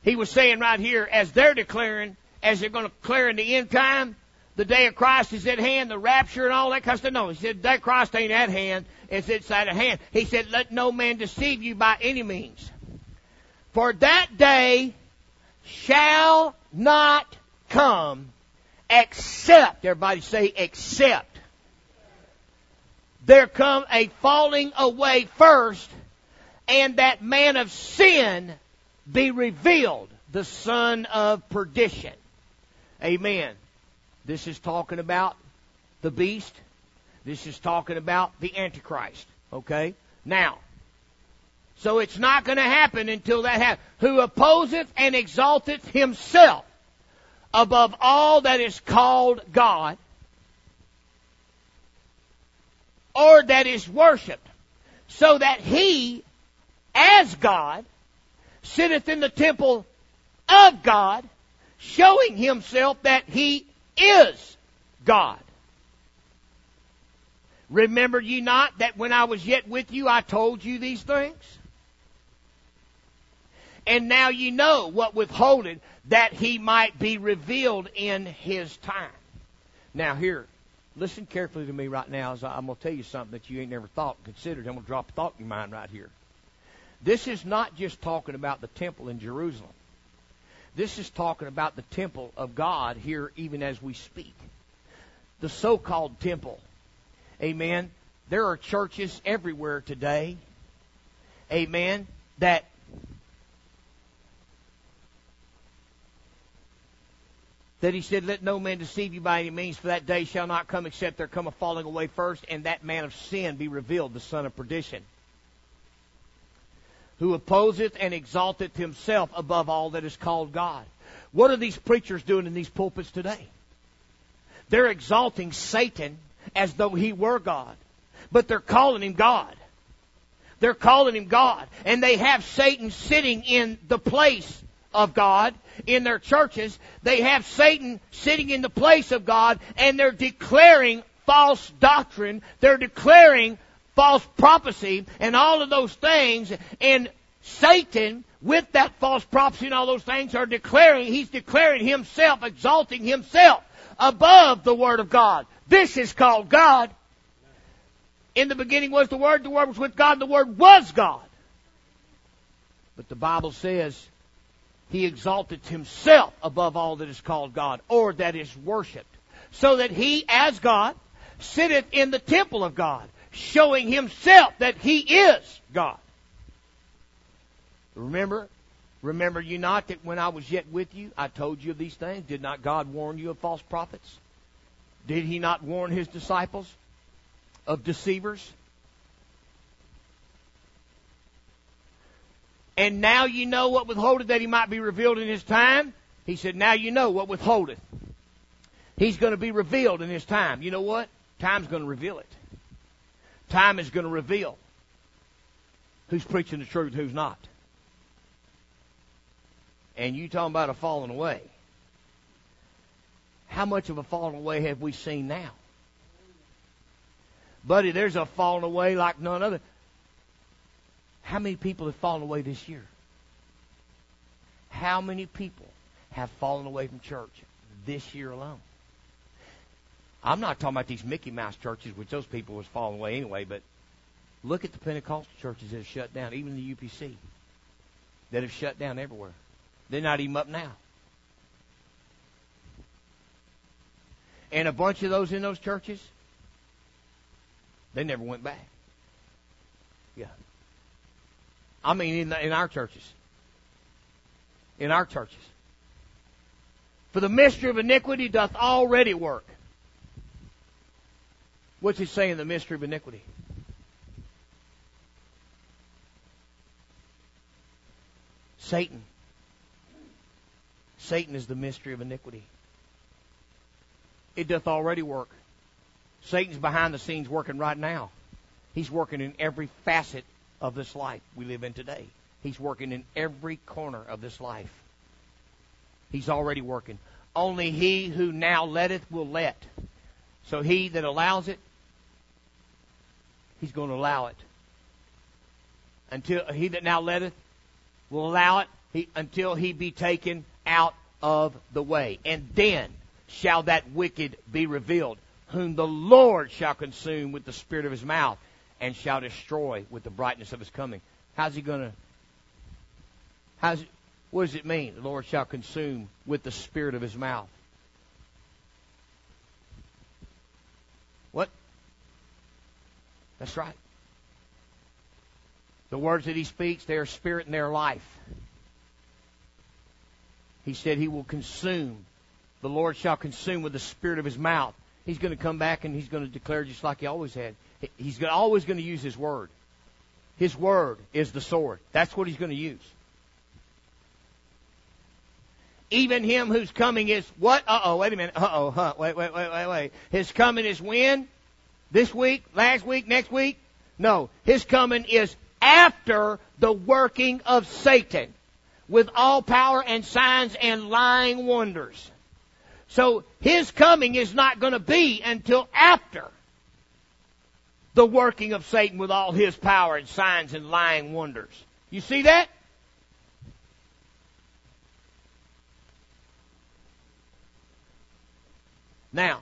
he was saying right here, as they're declaring, as they're going to declare in the end time, the day of Christ is at hand, the rapture and all that kind of stuff. No, he said, of Christ ain't at hand, it's inside at hand. He said, let no man deceive you by any means. For that day shall not come except, everybody say except, there come a falling away first, and that man of sin be revealed, the son of perdition. Amen. This is talking about the beast. This is talking about the Antichrist. Okay? Now, so it's not going to happen until that happens. Who opposeth and exalteth himself above all that is called God or that is worshiped, so that he, as God, sitteth in the temple of God, showing himself that he is God. Remember ye not that when I was yet with you I told you these things? And now you know what withholding that he might be revealed in his time. Now here, listen carefully to me right now as I'm going to tell you something that you ain't never thought and considered. I'm going to drop a thought in your mind right here. This is not just talking about the temple in Jerusalem. This is talking about the temple of God here even as we speak. The so-called temple. Amen. There are churches everywhere today. Amen. That that he said, Let no man deceive you by any means, for that day shall not come except there come a falling away first, and that man of sin be revealed, the son of perdition, who opposeth and exalteth himself above all that is called God. What are these preachers doing in these pulpits today? They're exalting Satan as though he were God, but they're calling him God. They're calling him God, and they have Satan sitting in the place of God in their churches. They have Satan sitting in the place of God and they're declaring false doctrine. They're declaring false prophecy and all of those things. And Satan, with that false prophecy and all those things, are declaring, he's declaring himself, exalting himself above the Word of God. This is called God. In the beginning was the Word, the Word was with God, the Word was God. But the Bible says he exalted himself above all that is called God or that is worshiped, so that he, as God, sitteth in the temple of God, showing himself that he is God. Remember, remember you not that when I was yet with you, I told you of these things? Did not God warn you of false prophets? Did he not warn his disciples of deceivers? And now you know what withholdeth that he might be revealed in his time. He said, now you know what withholdeth. He's going to be revealed in his time. You know what? Time's going to reveal it. Time is going to reveal who's preaching the truth, who's not. And you talking about a falling away. How much of a falling away have we seen now? Buddy, there's a falling away like none other. How many people have fallen away this year? How many people have fallen away from church this year alone? I'm not talking about these Mickey Mouse churches, which those people was falling away anyway, but look at the Pentecostal churches that have shut down, even the UPC, that have shut down everywhere. They're not even up now. And a bunch of those in those churches, they never went back. Yeah. I mean, in, in our churches. In our churches. For the mystery of iniquity doth already work. What's he saying, the mystery of iniquity? Satan. Satan is the mystery of iniquity. It doth already work. Satan's behind the scenes working right now. He's working in every facet of this life we live in today. He's working in every corner of this life. He's already working. Only he who now letteth will let. So he that allows it, he's going to allow it. Until he that now letteth will allow it he, until he be taken out of the way. And then shall that wicked be revealed, whom the Lord shall consume with the spirit of his mouth and shall destroy with the brightness of his coming. How's he going to? How's what does it mean? The Lord shall consume with the spirit of his mouth. What? That's right. The words that he speaks, they are spirit and they are life. He said he will consume. The Lord shall consume with the spirit of his mouth. He's going to come back and he's going to declare just like he always had. He's always going to use his word. His word is the sword. That's what he's going to use. Even him whose coming is what? Uh oh, wait a minute. Uh oh, huh. Wait, wait, wait, wait, wait. His coming is when? This week? Last week? Next week? No. His coming is after the working of Satan with all power and signs and lying wonders. So his coming is not going to be until after the working of Satan with all his power and signs and lying wonders. You see that? Now,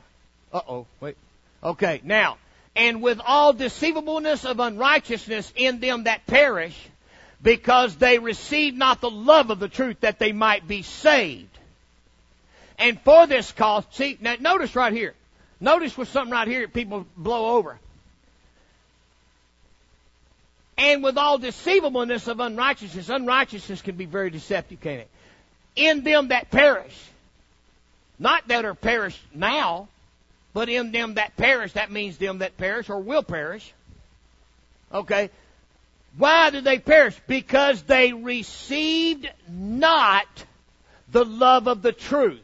uh oh, wait. Okay, now, and with all deceivableness of unrighteousness in them that perish, because they receive not the love of the truth that they might be saved. And for this cause, see, now notice right here. Notice with something right here that people blow over. And with all deceivableness of unrighteousness, unrighteousness can be very deceptive, can it? In them that perish. Not that are perished now, but in them that perish, that means them that perish or will perish. Okay? Why did they perish? Because they received not the love of the truth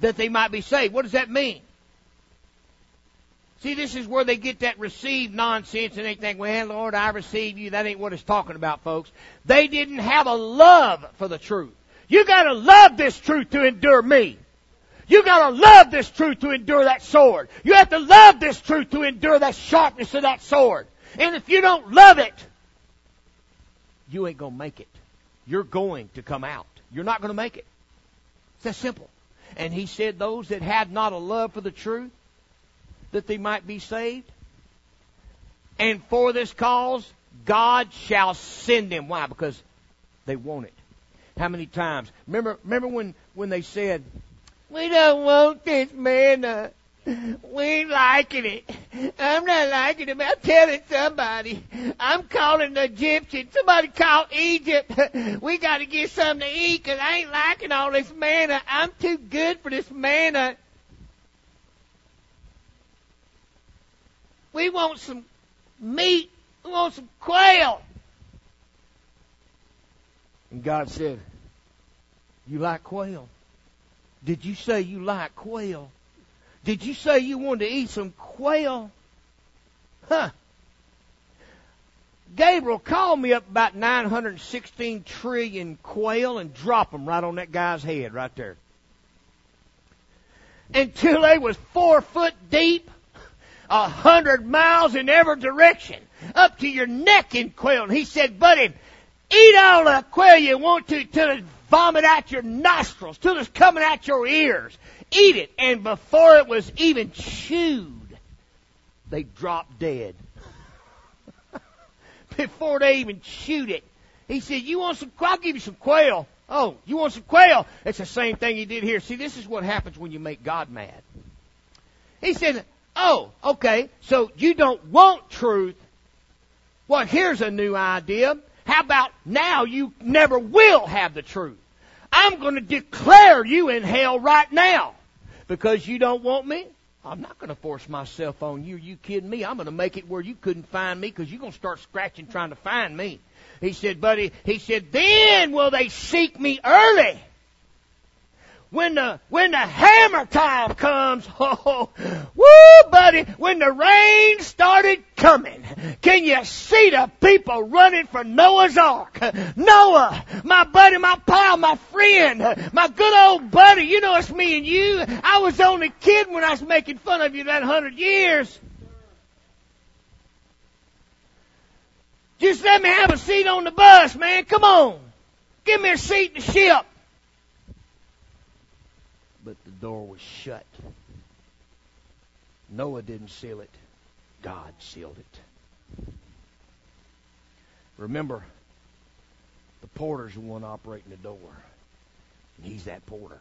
that they might be saved. What does that mean? See, this is where they get that received nonsense and they think, well, Lord, I receive you. That ain't what it's talking about, folks. They didn't have a love for the truth. You gotta love this truth to endure me. You gotta love this truth to endure that sword. You have to love this truth to endure that sharpness of that sword. And if you don't love it, you ain't gonna make it. You're going to come out. You're not gonna make it. It's that simple. And he said, those that had not a love for the truth, that they might be saved. And for this cause, God shall send them. Why? Because they want it. How many times? Remember, remember when, when they said, we don't want this manna. Uh, we ain't liking it. I'm not liking it. I'm telling somebody. I'm calling the Egyptian. Somebody call Egypt. (laughs) We got to get something to eat because I ain't liking all this manna. I'm too good for this manna. We want some meat. We want some quail. And God said, You like quail? Did you say you like quail? Did you say you wanted to eat some quail? Huh. Gabriel, call me up about 916 trillion quail and drop them right on that guy's head right there. until they was four foot deep, a hundred miles in every direction, up to your neck in quail. And he said, buddy, eat all the quail you want to till it vomit out your nostrils, till it's coming out your ears. Eat it. And before it was even chewed, they dropped dead. (laughs) before they even chewed it. He said, you want some, I'll give you some quail. Oh, you want some quail? It's the same thing he did here. See, this is what happens when you make God mad. He said, oh, okay, so you don't want truth. Well, here's a new idea. How about now you never will have the truth? I'm going to declare you in hell right now because you don't want me. I'm not going to force myself on you. You kidding me? I'm going to make it where you couldn't find me because you're going to start scratching trying to find me. He said, buddy, he said, then will they seek me early. When the, when the hammer time comes, oh, (laughs) woo, buddy, when the rain started coming, can you see the people running for Noah's Ark? (laughs) Noah, my buddy, my pal, my friend, my good old buddy, you know it's me and you. I was only kidding when I was making fun of you that hundred years. Just let me have a seat on the bus, man. Come on. Give me a seat in the ship. Door was shut. Noah didn't seal it. God sealed it. Remember, the porter's the one operating the door. And he's that porter.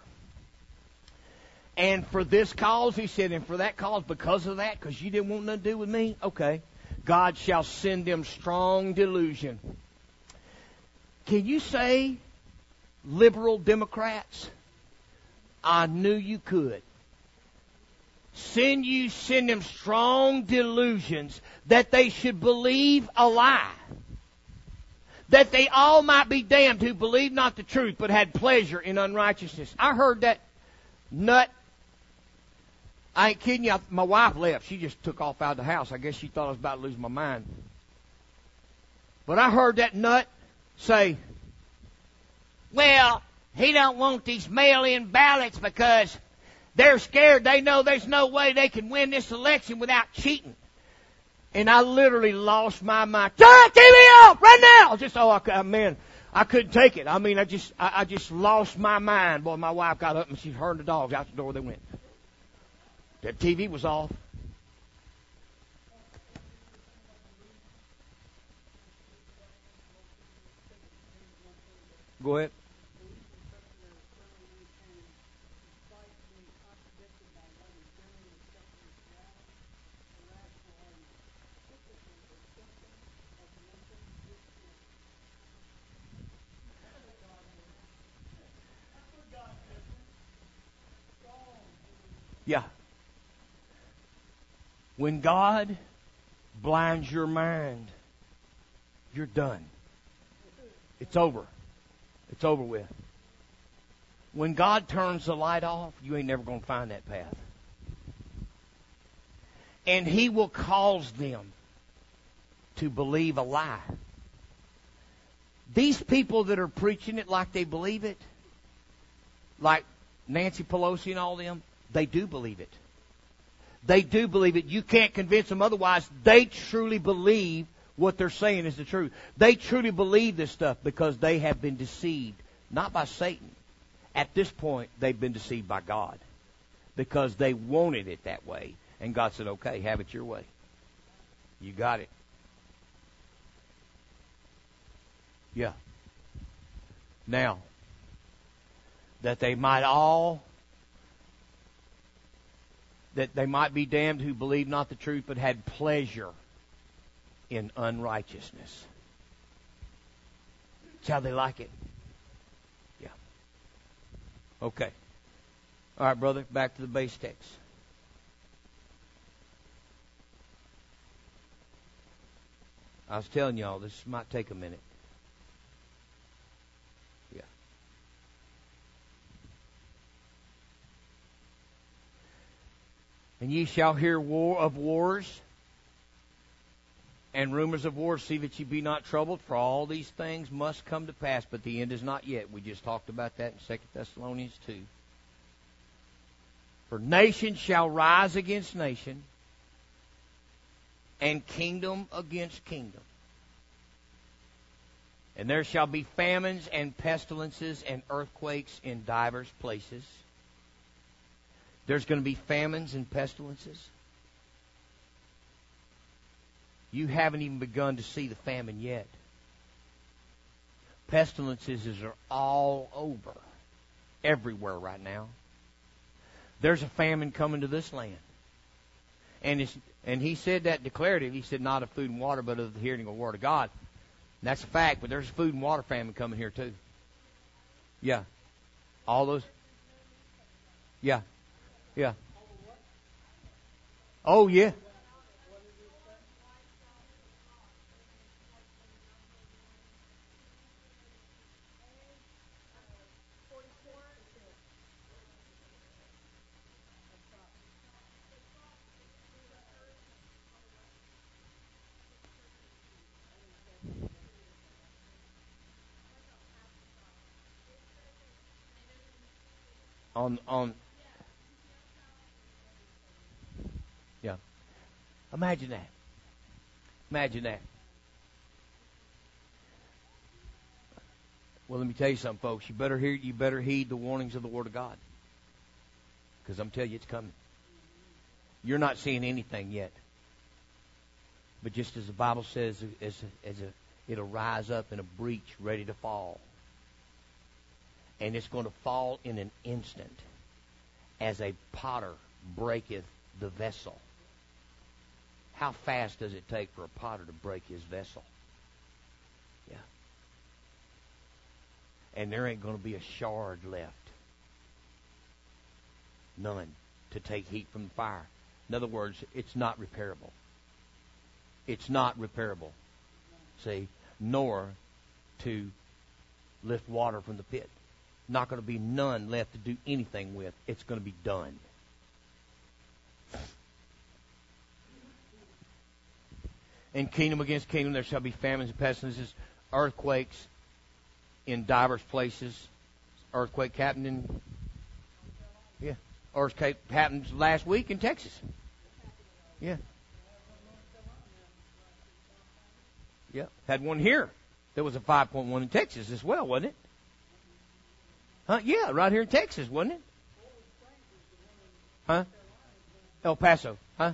And for this cause, he said, and for that cause, because of that, because you didn't want nothing to do with me, okay. God shall send them strong delusion. Can you say liberal Democrats? I knew you could. Send you, send them strong delusions that they should believe a lie. That they all might be damned who believed not the truth but had pleasure in unrighteousness. I heard that nut I ain't kidding you. My wife left. She just took off out of the house. I guess she thought I was about to lose my mind. But I heard that nut say, well, he don't want these mail-in ballots because they're scared. They know there's no way they can win this election without cheating. And I literally lost my mind. Turn that TV off right now! Just, oh, I, man, I couldn't take it. I mean, I just, I, I just lost my mind. Boy, my wife got up and she heard the dogs out the door. They went. The TV was off. Go ahead. Yeah. When God blinds your mind, you're done. It's over. It's over with. When God turns the light off, you ain't never going to find that path. And He will cause them to believe a lie. These people that are preaching it like they believe it, like Nancy Pelosi and all them, they do believe it. They do believe it. You can't convince them otherwise. They truly believe what they're saying is the truth. They truly believe this stuff because they have been deceived, not by Satan. At this point, they've been deceived by God because they wanted it that way. And God said, okay, have it your way. You got it. Yeah. Now, that they might all that they might be damned who believed not the truth but had pleasure in unrighteousness. That's how they like it. Yeah. Okay. All right, brother, back to the base text. I was telling y'all this might take a minute. And ye shall hear war of wars and rumors of wars. See that ye be not troubled, for all these things must come to pass, but the end is not yet. We just talked about that in Second Thessalonians 2. For nation shall rise against nation, and kingdom against kingdom. And there shall be famines and pestilences and earthquakes in divers places. There's going to be famines and pestilences. You haven't even begun to see the famine yet. Pestilences are all over, everywhere right now. There's a famine coming to this land. And it's, and he said that declarative. He said not of food and water, but of the hearing of the word of God. And that's a fact, but there's a food and water famine coming here too. Yeah. All those. Yeah. Yeah. Oh yeah. on on imagine that. Imagine that. Well let me tell you something folks. You better hear you better heed the warnings of the word of god. Because i'm telling you it's coming. You're not seeing anything yet. But just as the bible says as as a it'll rise up in a breach ready to fall. And it's going to fall in an instant as a potter breaketh the vessel. How fast does it take for a potter to break his vessel? Yeah. And there ain't going to be a shard left. None to take heat from the fire. In other words, it's not repairable. It's not repairable. See, nor to lift water from the pit not going to be none left to do anything with. It's going to be done. In kingdom against kingdom there shall be famines and pestilences, earthquakes in divers places. Earthquake happened in yeah, earthquake happened last week in Texas. Yeah. Yeah, had one here. There was a 5.1 in Texas as well, wasn't it? Huh? Yeah, right here in Texas, wasn't it? Huh? El Paso, huh?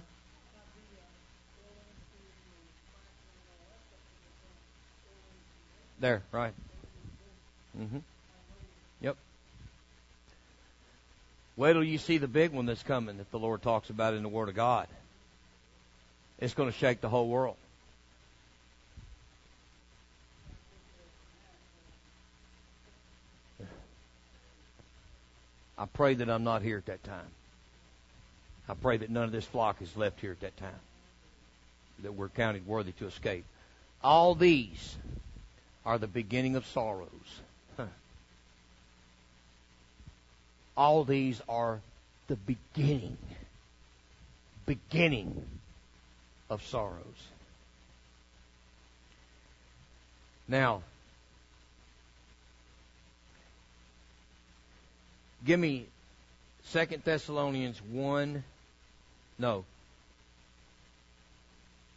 There, right. Mhm. Yep. Wait till you see the big one that's coming that the Lord talks about in the Word of God. It's going to shake the whole world. I pray that I'm not here at that time. I pray that none of this flock is left here at that time. That we're counted worthy to escape. All these are the beginning of sorrows. Huh. All these are the beginning, beginning of sorrows. Now, Give me Second Thessalonians one. No.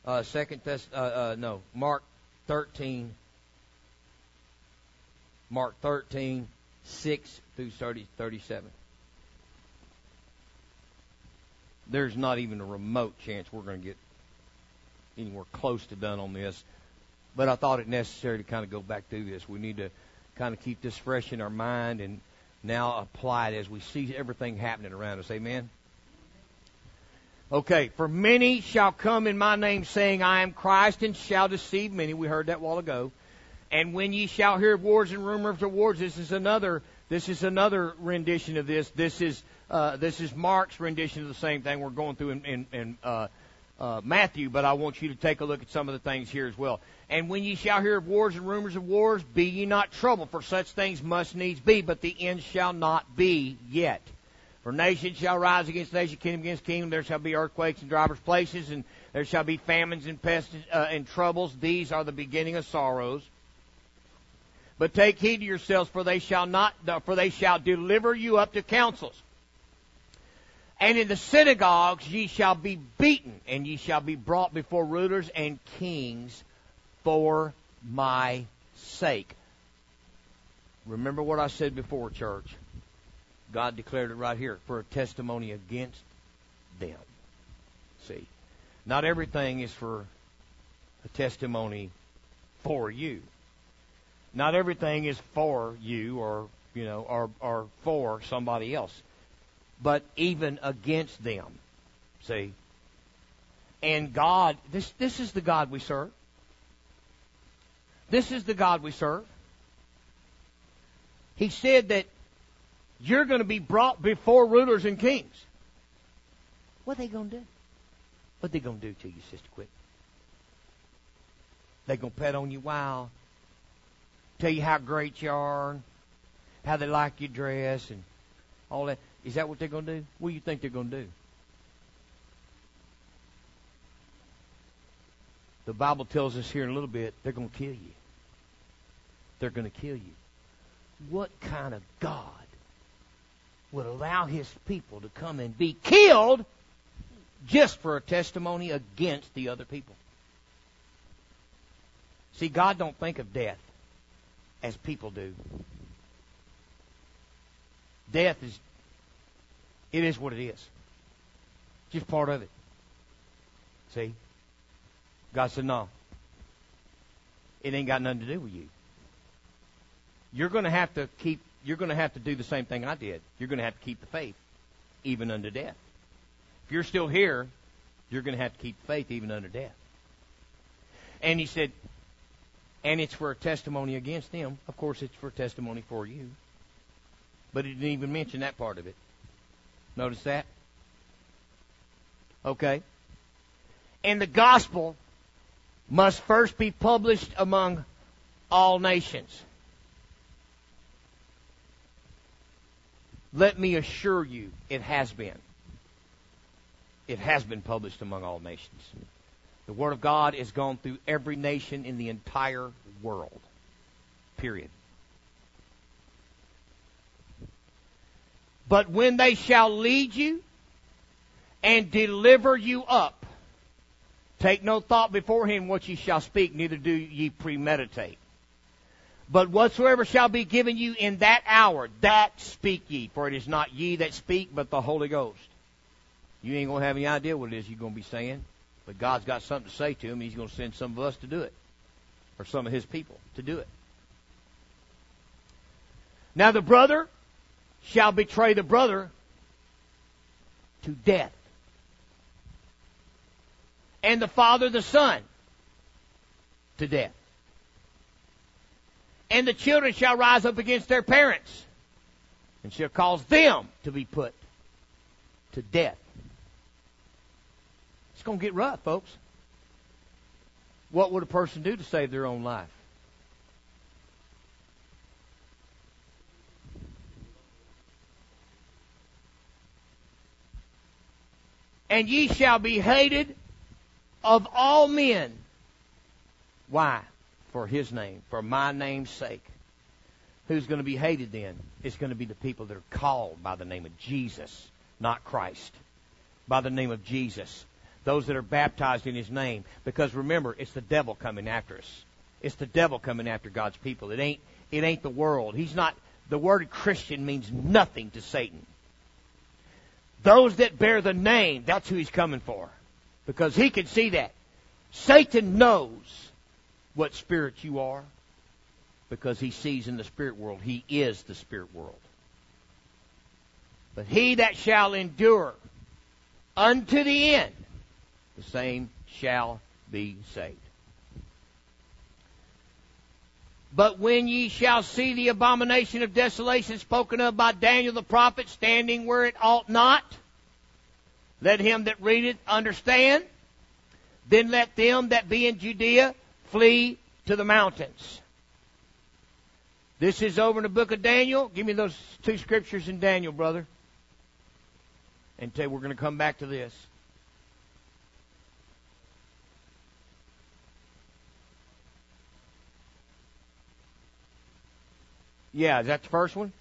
Uh, Second Thess. Uh, uh, no. Mark thirteen. Mark thirteen six through 30, 37. There's not even a remote chance we're going to get anywhere close to done on this. But I thought it necessary to kind of go back through this. We need to kind of keep this fresh in our mind and now apply it as we see everything happening around us. Amen. Okay, for many shall come in my name saying, I am Christ, and shall deceive many. We heard that a while ago. And when ye shall hear of wars and rumors of wars, this is another this is another rendition of this. This is uh, this is Mark's rendition of the same thing we're going through in, in, in uh, uh, Matthew, but I want you to take a look at some of the things here as well. And when ye shall hear of wars and rumors of wars, be ye not troubled, for such things must needs be, but the end shall not be yet. For nation shall rise against nation, kingdom against kingdom. There shall be earthquakes in divers places, and there shall be famines and pests uh, and troubles. These are the beginning of sorrows. But take heed to yourselves, for they shall not, for they shall deliver you up to councils And in the synagogues ye shall be beaten, and ye shall be brought before rulers and kings for my sake. Remember what I said before, church. God declared it right here for a testimony against them. See, not everything is for a testimony for you. Not everything is for you or, you know, or, or for somebody else. But even against them. See? And God, this, this is the God we serve. This is the God we serve. He said that you're going to be brought before rulers and kings. What are they going to do? What are they going to do to you, Sister Quick? They're going to pet on you while, tell you how great you are, how they like your dress, and all that. Is that what they're going to do? What do you think they're going to do? The Bible tells us here in a little bit they're going to kill you. They're going to kill you. What kind of God would allow his people to come and be killed just for a testimony against the other people? See, God don't think of death as people do. Death is it is what it is. Just part of it. See? God said, No. It ain't got nothing to do with you. You're gonna have to keep you're gonna have to do the same thing I did. You're gonna have to keep the faith, even unto death. If you're still here, you're gonna have to keep faith even unto death. And he said, and it's for a testimony against them. Of course, it's for testimony for you. But he didn't even mention that part of it. Notice that? Okay. And the gospel must first be published among all nations. Let me assure you, it has been. It has been published among all nations. The Word of God is gone through every nation in the entire world. Period. But when they shall lead you and deliver you up, take no thought beforehand what ye shall speak, neither do ye premeditate. But whatsoever shall be given you in that hour, that speak ye, for it is not ye that speak, but the Holy Ghost. You ain't gonna have any idea what it is you're gonna be saying. But God's got something to say to him. He's going to send some of us to do it, or some of his people to do it. Now the brother shall betray the brother to death, and the father the son to death. And the children shall rise up against their parents, and shall cause them to be put to death going to get rough, folks. What would a person do to save their own life? And ye shall be hated of all men. Why? For his name, for my name's sake. Who's going to be hated then? It's going to be the people that are called by the name of Jesus, not Christ. By the name of Jesus those that are baptized in his name. Because remember, it's the devil coming after us. It's the devil coming after God's people. It ain't it ain't the world. He's not the word Christian means nothing to Satan. Those that bear the name, that's who he's coming for. Because he can see that. Satan knows what spirit you are because he sees in the spirit world. He is the spirit world. But he that shall endure unto the end, the same shall be saved. But when ye shall see the abomination of desolation spoken of by Daniel the prophet standing where it ought not, let him that readeth understand. Then let them that be in Judea flee to the mountains. This is over in the book of Daniel. Give me those two scriptures in Daniel, brother. And tell we're going to come back to this. Yeah, is that the first one?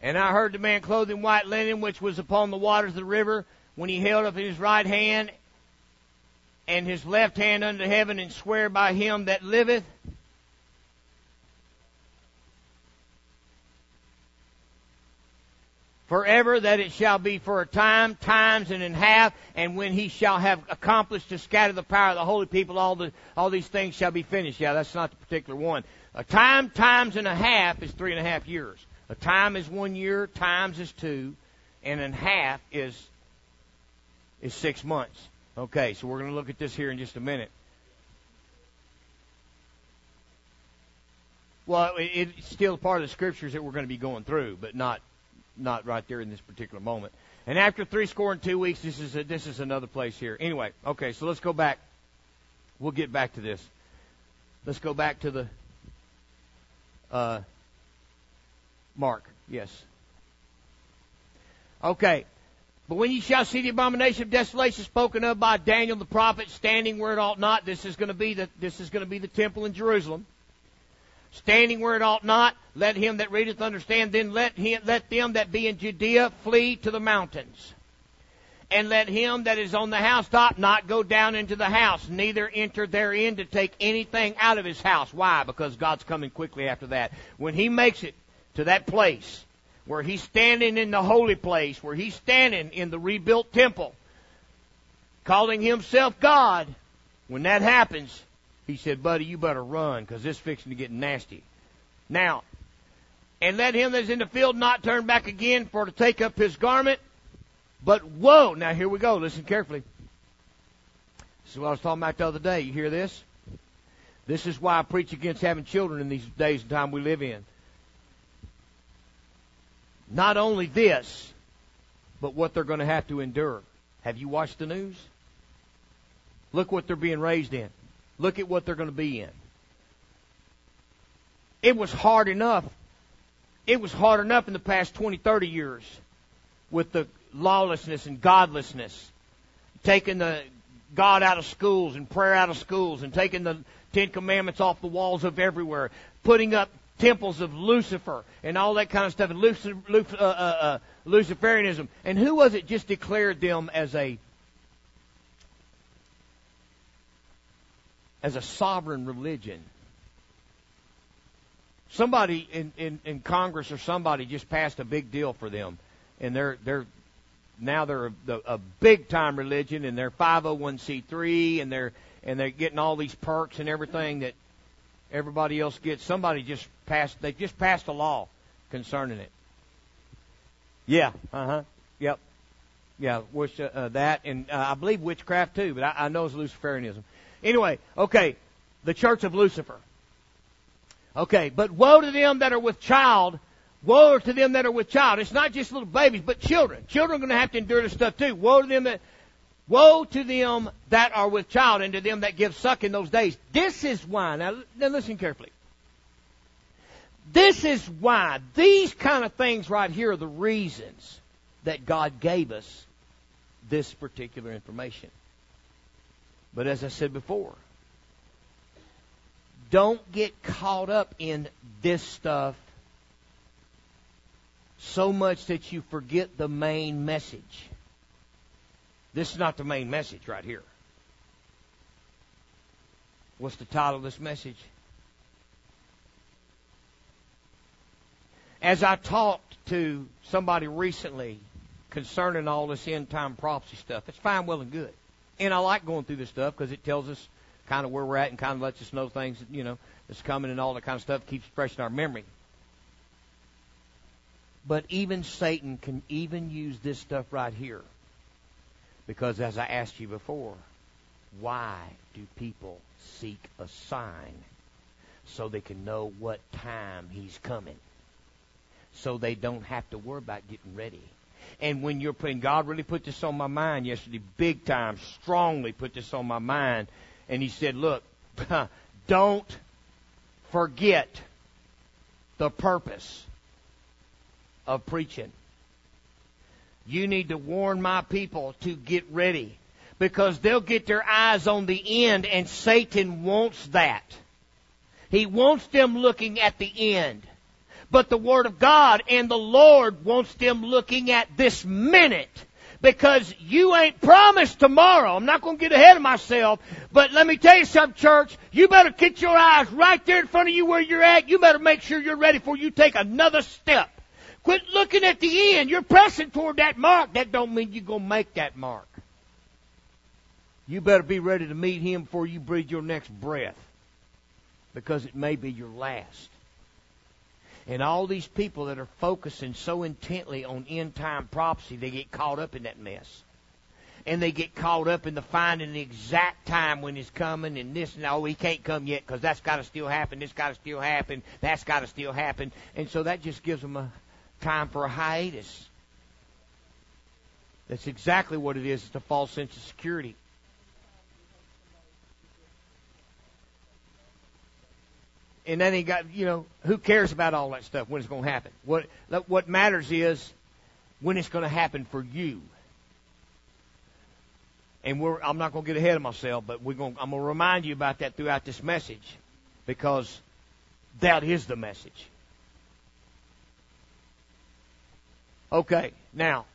And I heard the man clothed in white linen, which was upon the waters of the river, when he held up his right hand and his left hand unto heaven, and sware by him that liveth, forever that it shall be for a time, times and in half, and when he shall have accomplished to scatter the power of the holy people, all the all these things shall be finished. Yeah, that's not the particular one. A time, times and a half is three and a half years. A time is one year, times is two, and a half is is six months. Okay, so we're going to look at this here in just a minute. Well, it, it's still part of the scriptures that we're going to be going through, but not not right there in this particular moment. And after three score and two weeks, this is a, this is another place here. Anyway, okay, so let's go back. We'll get back to this. Let's go back to the uh, Mark. Yes. Okay. But when you shall see the abomination of desolation spoken of by Daniel the prophet standing where it ought not, this is going to be the this is going to be the temple in Jerusalem standing where it ought not. Let him that readeth understand. Then let him, let them that be in Judea flee to the mountains. And let him that is on the housetop not go down into the house, neither enter therein to take anything out of his house. Why? Because God's coming quickly after that. When he makes it to that place where he's standing in the holy place, where he's standing in the rebuilt temple, calling himself God, when that happens, he said, Buddy, you better run because this fixing to get nasty. Now, and let him that is in the field not turn back again for to take up his garment. But whoa, Now here we go. Listen carefully. This is what I was talking about the other day. You hear this? This is why I preach against having children in these days and time we live in. Not only this, but what they're going to have to endure. Have you watched the news? Look what they're being raised in. Look at what they're going to be in. It was hard enough. It was hard enough in the past 20, 30 years with the lawlessness and godlessness, taking the God out of schools and prayer out of schools and taking the Ten Commandments off the walls of everywhere, putting up temples of Lucifer and all that kind of stuff, and Lucifer, uh, uh, uh, Luciferianism. And who was it just declared them as a as a sovereign religion. Somebody in, in, in Congress or somebody just passed a big deal for them, and they're they're now they're a, a big time religion, and they're 501c3, and they're and they're getting all these perks and everything that everybody else gets. Somebody just passed they just passed a law concerning it. Yeah, uh huh, yep, yeah, which uh, uh, that and uh, I believe witchcraft too, but I, I know it's Luciferianism. Anyway, okay, the church of Lucifer. Okay, but woe to them that are with child. Woe to them that are with child. It's not just little babies, but children. Children are going to have to endure this stuff too. Woe to them that, woe to them that are with child and to them that give suck in those days. This is why, now, now listen carefully. This is why these kind of things right here are the reasons that God gave us this particular information. But as I said before, don't get caught up in this stuff so much that you forget the main message. This is not the main message right here. What's the title of this message? As I talked to somebody recently concerning all this end time prophecy stuff, it's fine, well, and good. And I like going through this stuff because it tells us kind of where we're at and kind of lets us know things, you know, that's coming and all that kind of stuff keeps fresh in our memory. But even Satan can even use this stuff right here. Because as I asked you before, why do people seek a sign? So they can know what time he's coming. So they don't have to worry about getting ready. And when you're putting, God really put this on my mind yesterday, big time, strongly put this on my mind. And He said, look, (laughs) don't forget the purpose of preaching. You need to warn my people to get ready because they'll get their eyes on the end and Satan wants that. He wants them looking at the end. But the Word of God. And the Lord wants them looking at this minute because you ain't promised tomorrow. I'm not going to get ahead of myself, but let me tell you something, church. You better get your eyes right there in front of you where you're at. You better make sure you're ready before you take another step. Quit looking at the end. You're pressing toward that mark. That don't mean you're going to make that mark. You better be ready to meet him before you breathe your next breath because it may be your last. And all these people that are focusing so intently on end time prophecy, they get caught up in that mess. And they get caught up in the finding the exact time when he's coming and this and oh he can't come yet because that's got to still happen, this got to still happen, that's got to still happen, and so that just gives them a time for a hiatus. That's exactly what it is. It's a false sense of security. And then he got you know who cares about all that stuff when it's going to happen? What what matters is when it's going to happen for you. And we're i'm not going to get ahead of myself but we're going i'm going to remind you about that throughout this message because that is the message. Okay now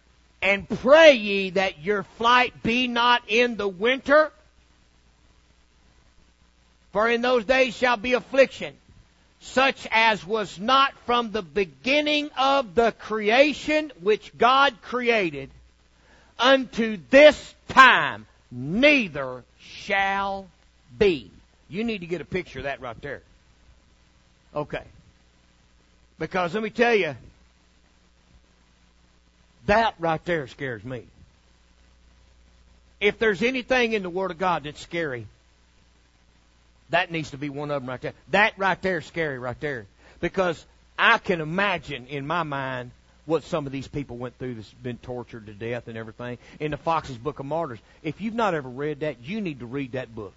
and pray ye that your flight be not in the winter for in those days shall be affliction, such as was not from the beginning of the creation which God created unto this time, neither shall be. You need to get a picture of that right there. Okay. Because let me tell you, that right there scares me. If there's anything in the Word of God that's scary, that needs to be one of them right there. That right there is scary right there. Because I can imagine in my mind what some of these people went through that's been tortured to death and everything in the Foxe's Book of Martyrs. If you've not ever read that, you need to read that book.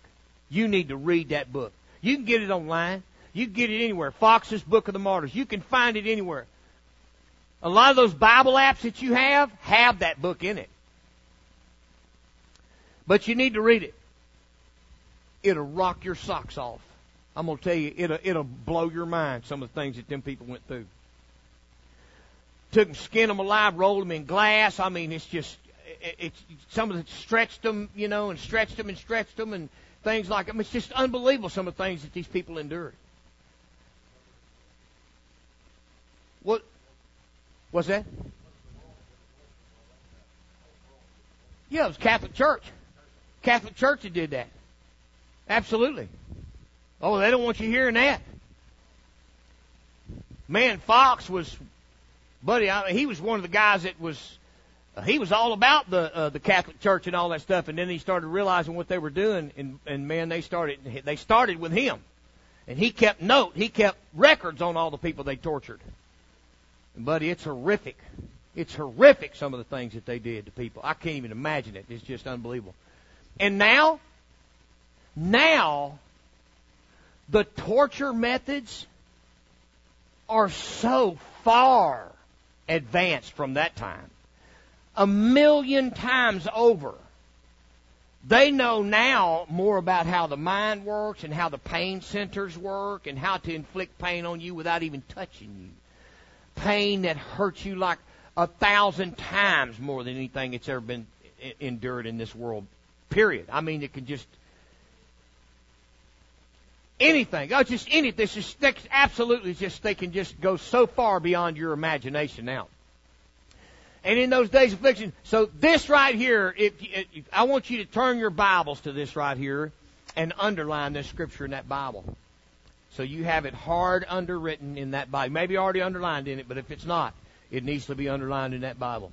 You need to read that book. You can get it online. You can get it anywhere. Foxe's Book of the Martyrs. You can find it anywhere. A lot of those Bible apps that you have have that book in it. But you need to read it it'll rock your socks off. I'm gonna tell you, it'll it'll blow your mind. Some of the things that them people went through. Took them, skinned them alive, rolled them in glass. I mean, it's just it, it's some of it stretched them, you know, and stretched them and stretched them and things like mean, it's just unbelievable some of the things that these people endured. What was that? Yeah, it was Catholic Church. Catholic Church that did that. Absolutely. Oh, they don't want you hearing that. Man, Foxe was, buddy, I he was one of the guys that was, uh, he was all about the uh, the Catholic Church and all that stuff, and then he started realizing what they were doing, and and man, they started they started with him, and he kept note, he kept records on all the people they tortured. And buddy, it's horrific. It's horrific some of the things that they did to people. I can't even imagine it. It's just unbelievable. And now now, the torture methods are so far advanced from that time. A million times over. They know now more about how the mind works and how the pain centers work and how to inflict pain on you without even touching you. Pain that hurts you like a thousand times more than anything that's ever been endured in this world. Period. I mean, it can just anything. Oh, just anything. This is absolutely just they can just go so far beyond your imagination now. And in those days of affliction, so this right here, if, if I want you to turn your Bibles to this right here and underline this scripture in that Bible. So you have it hard underwritten in that Bible. Maybe already underlined in it, but if it's not, it needs to be underlined in that Bible.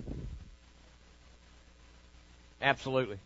Absolutely.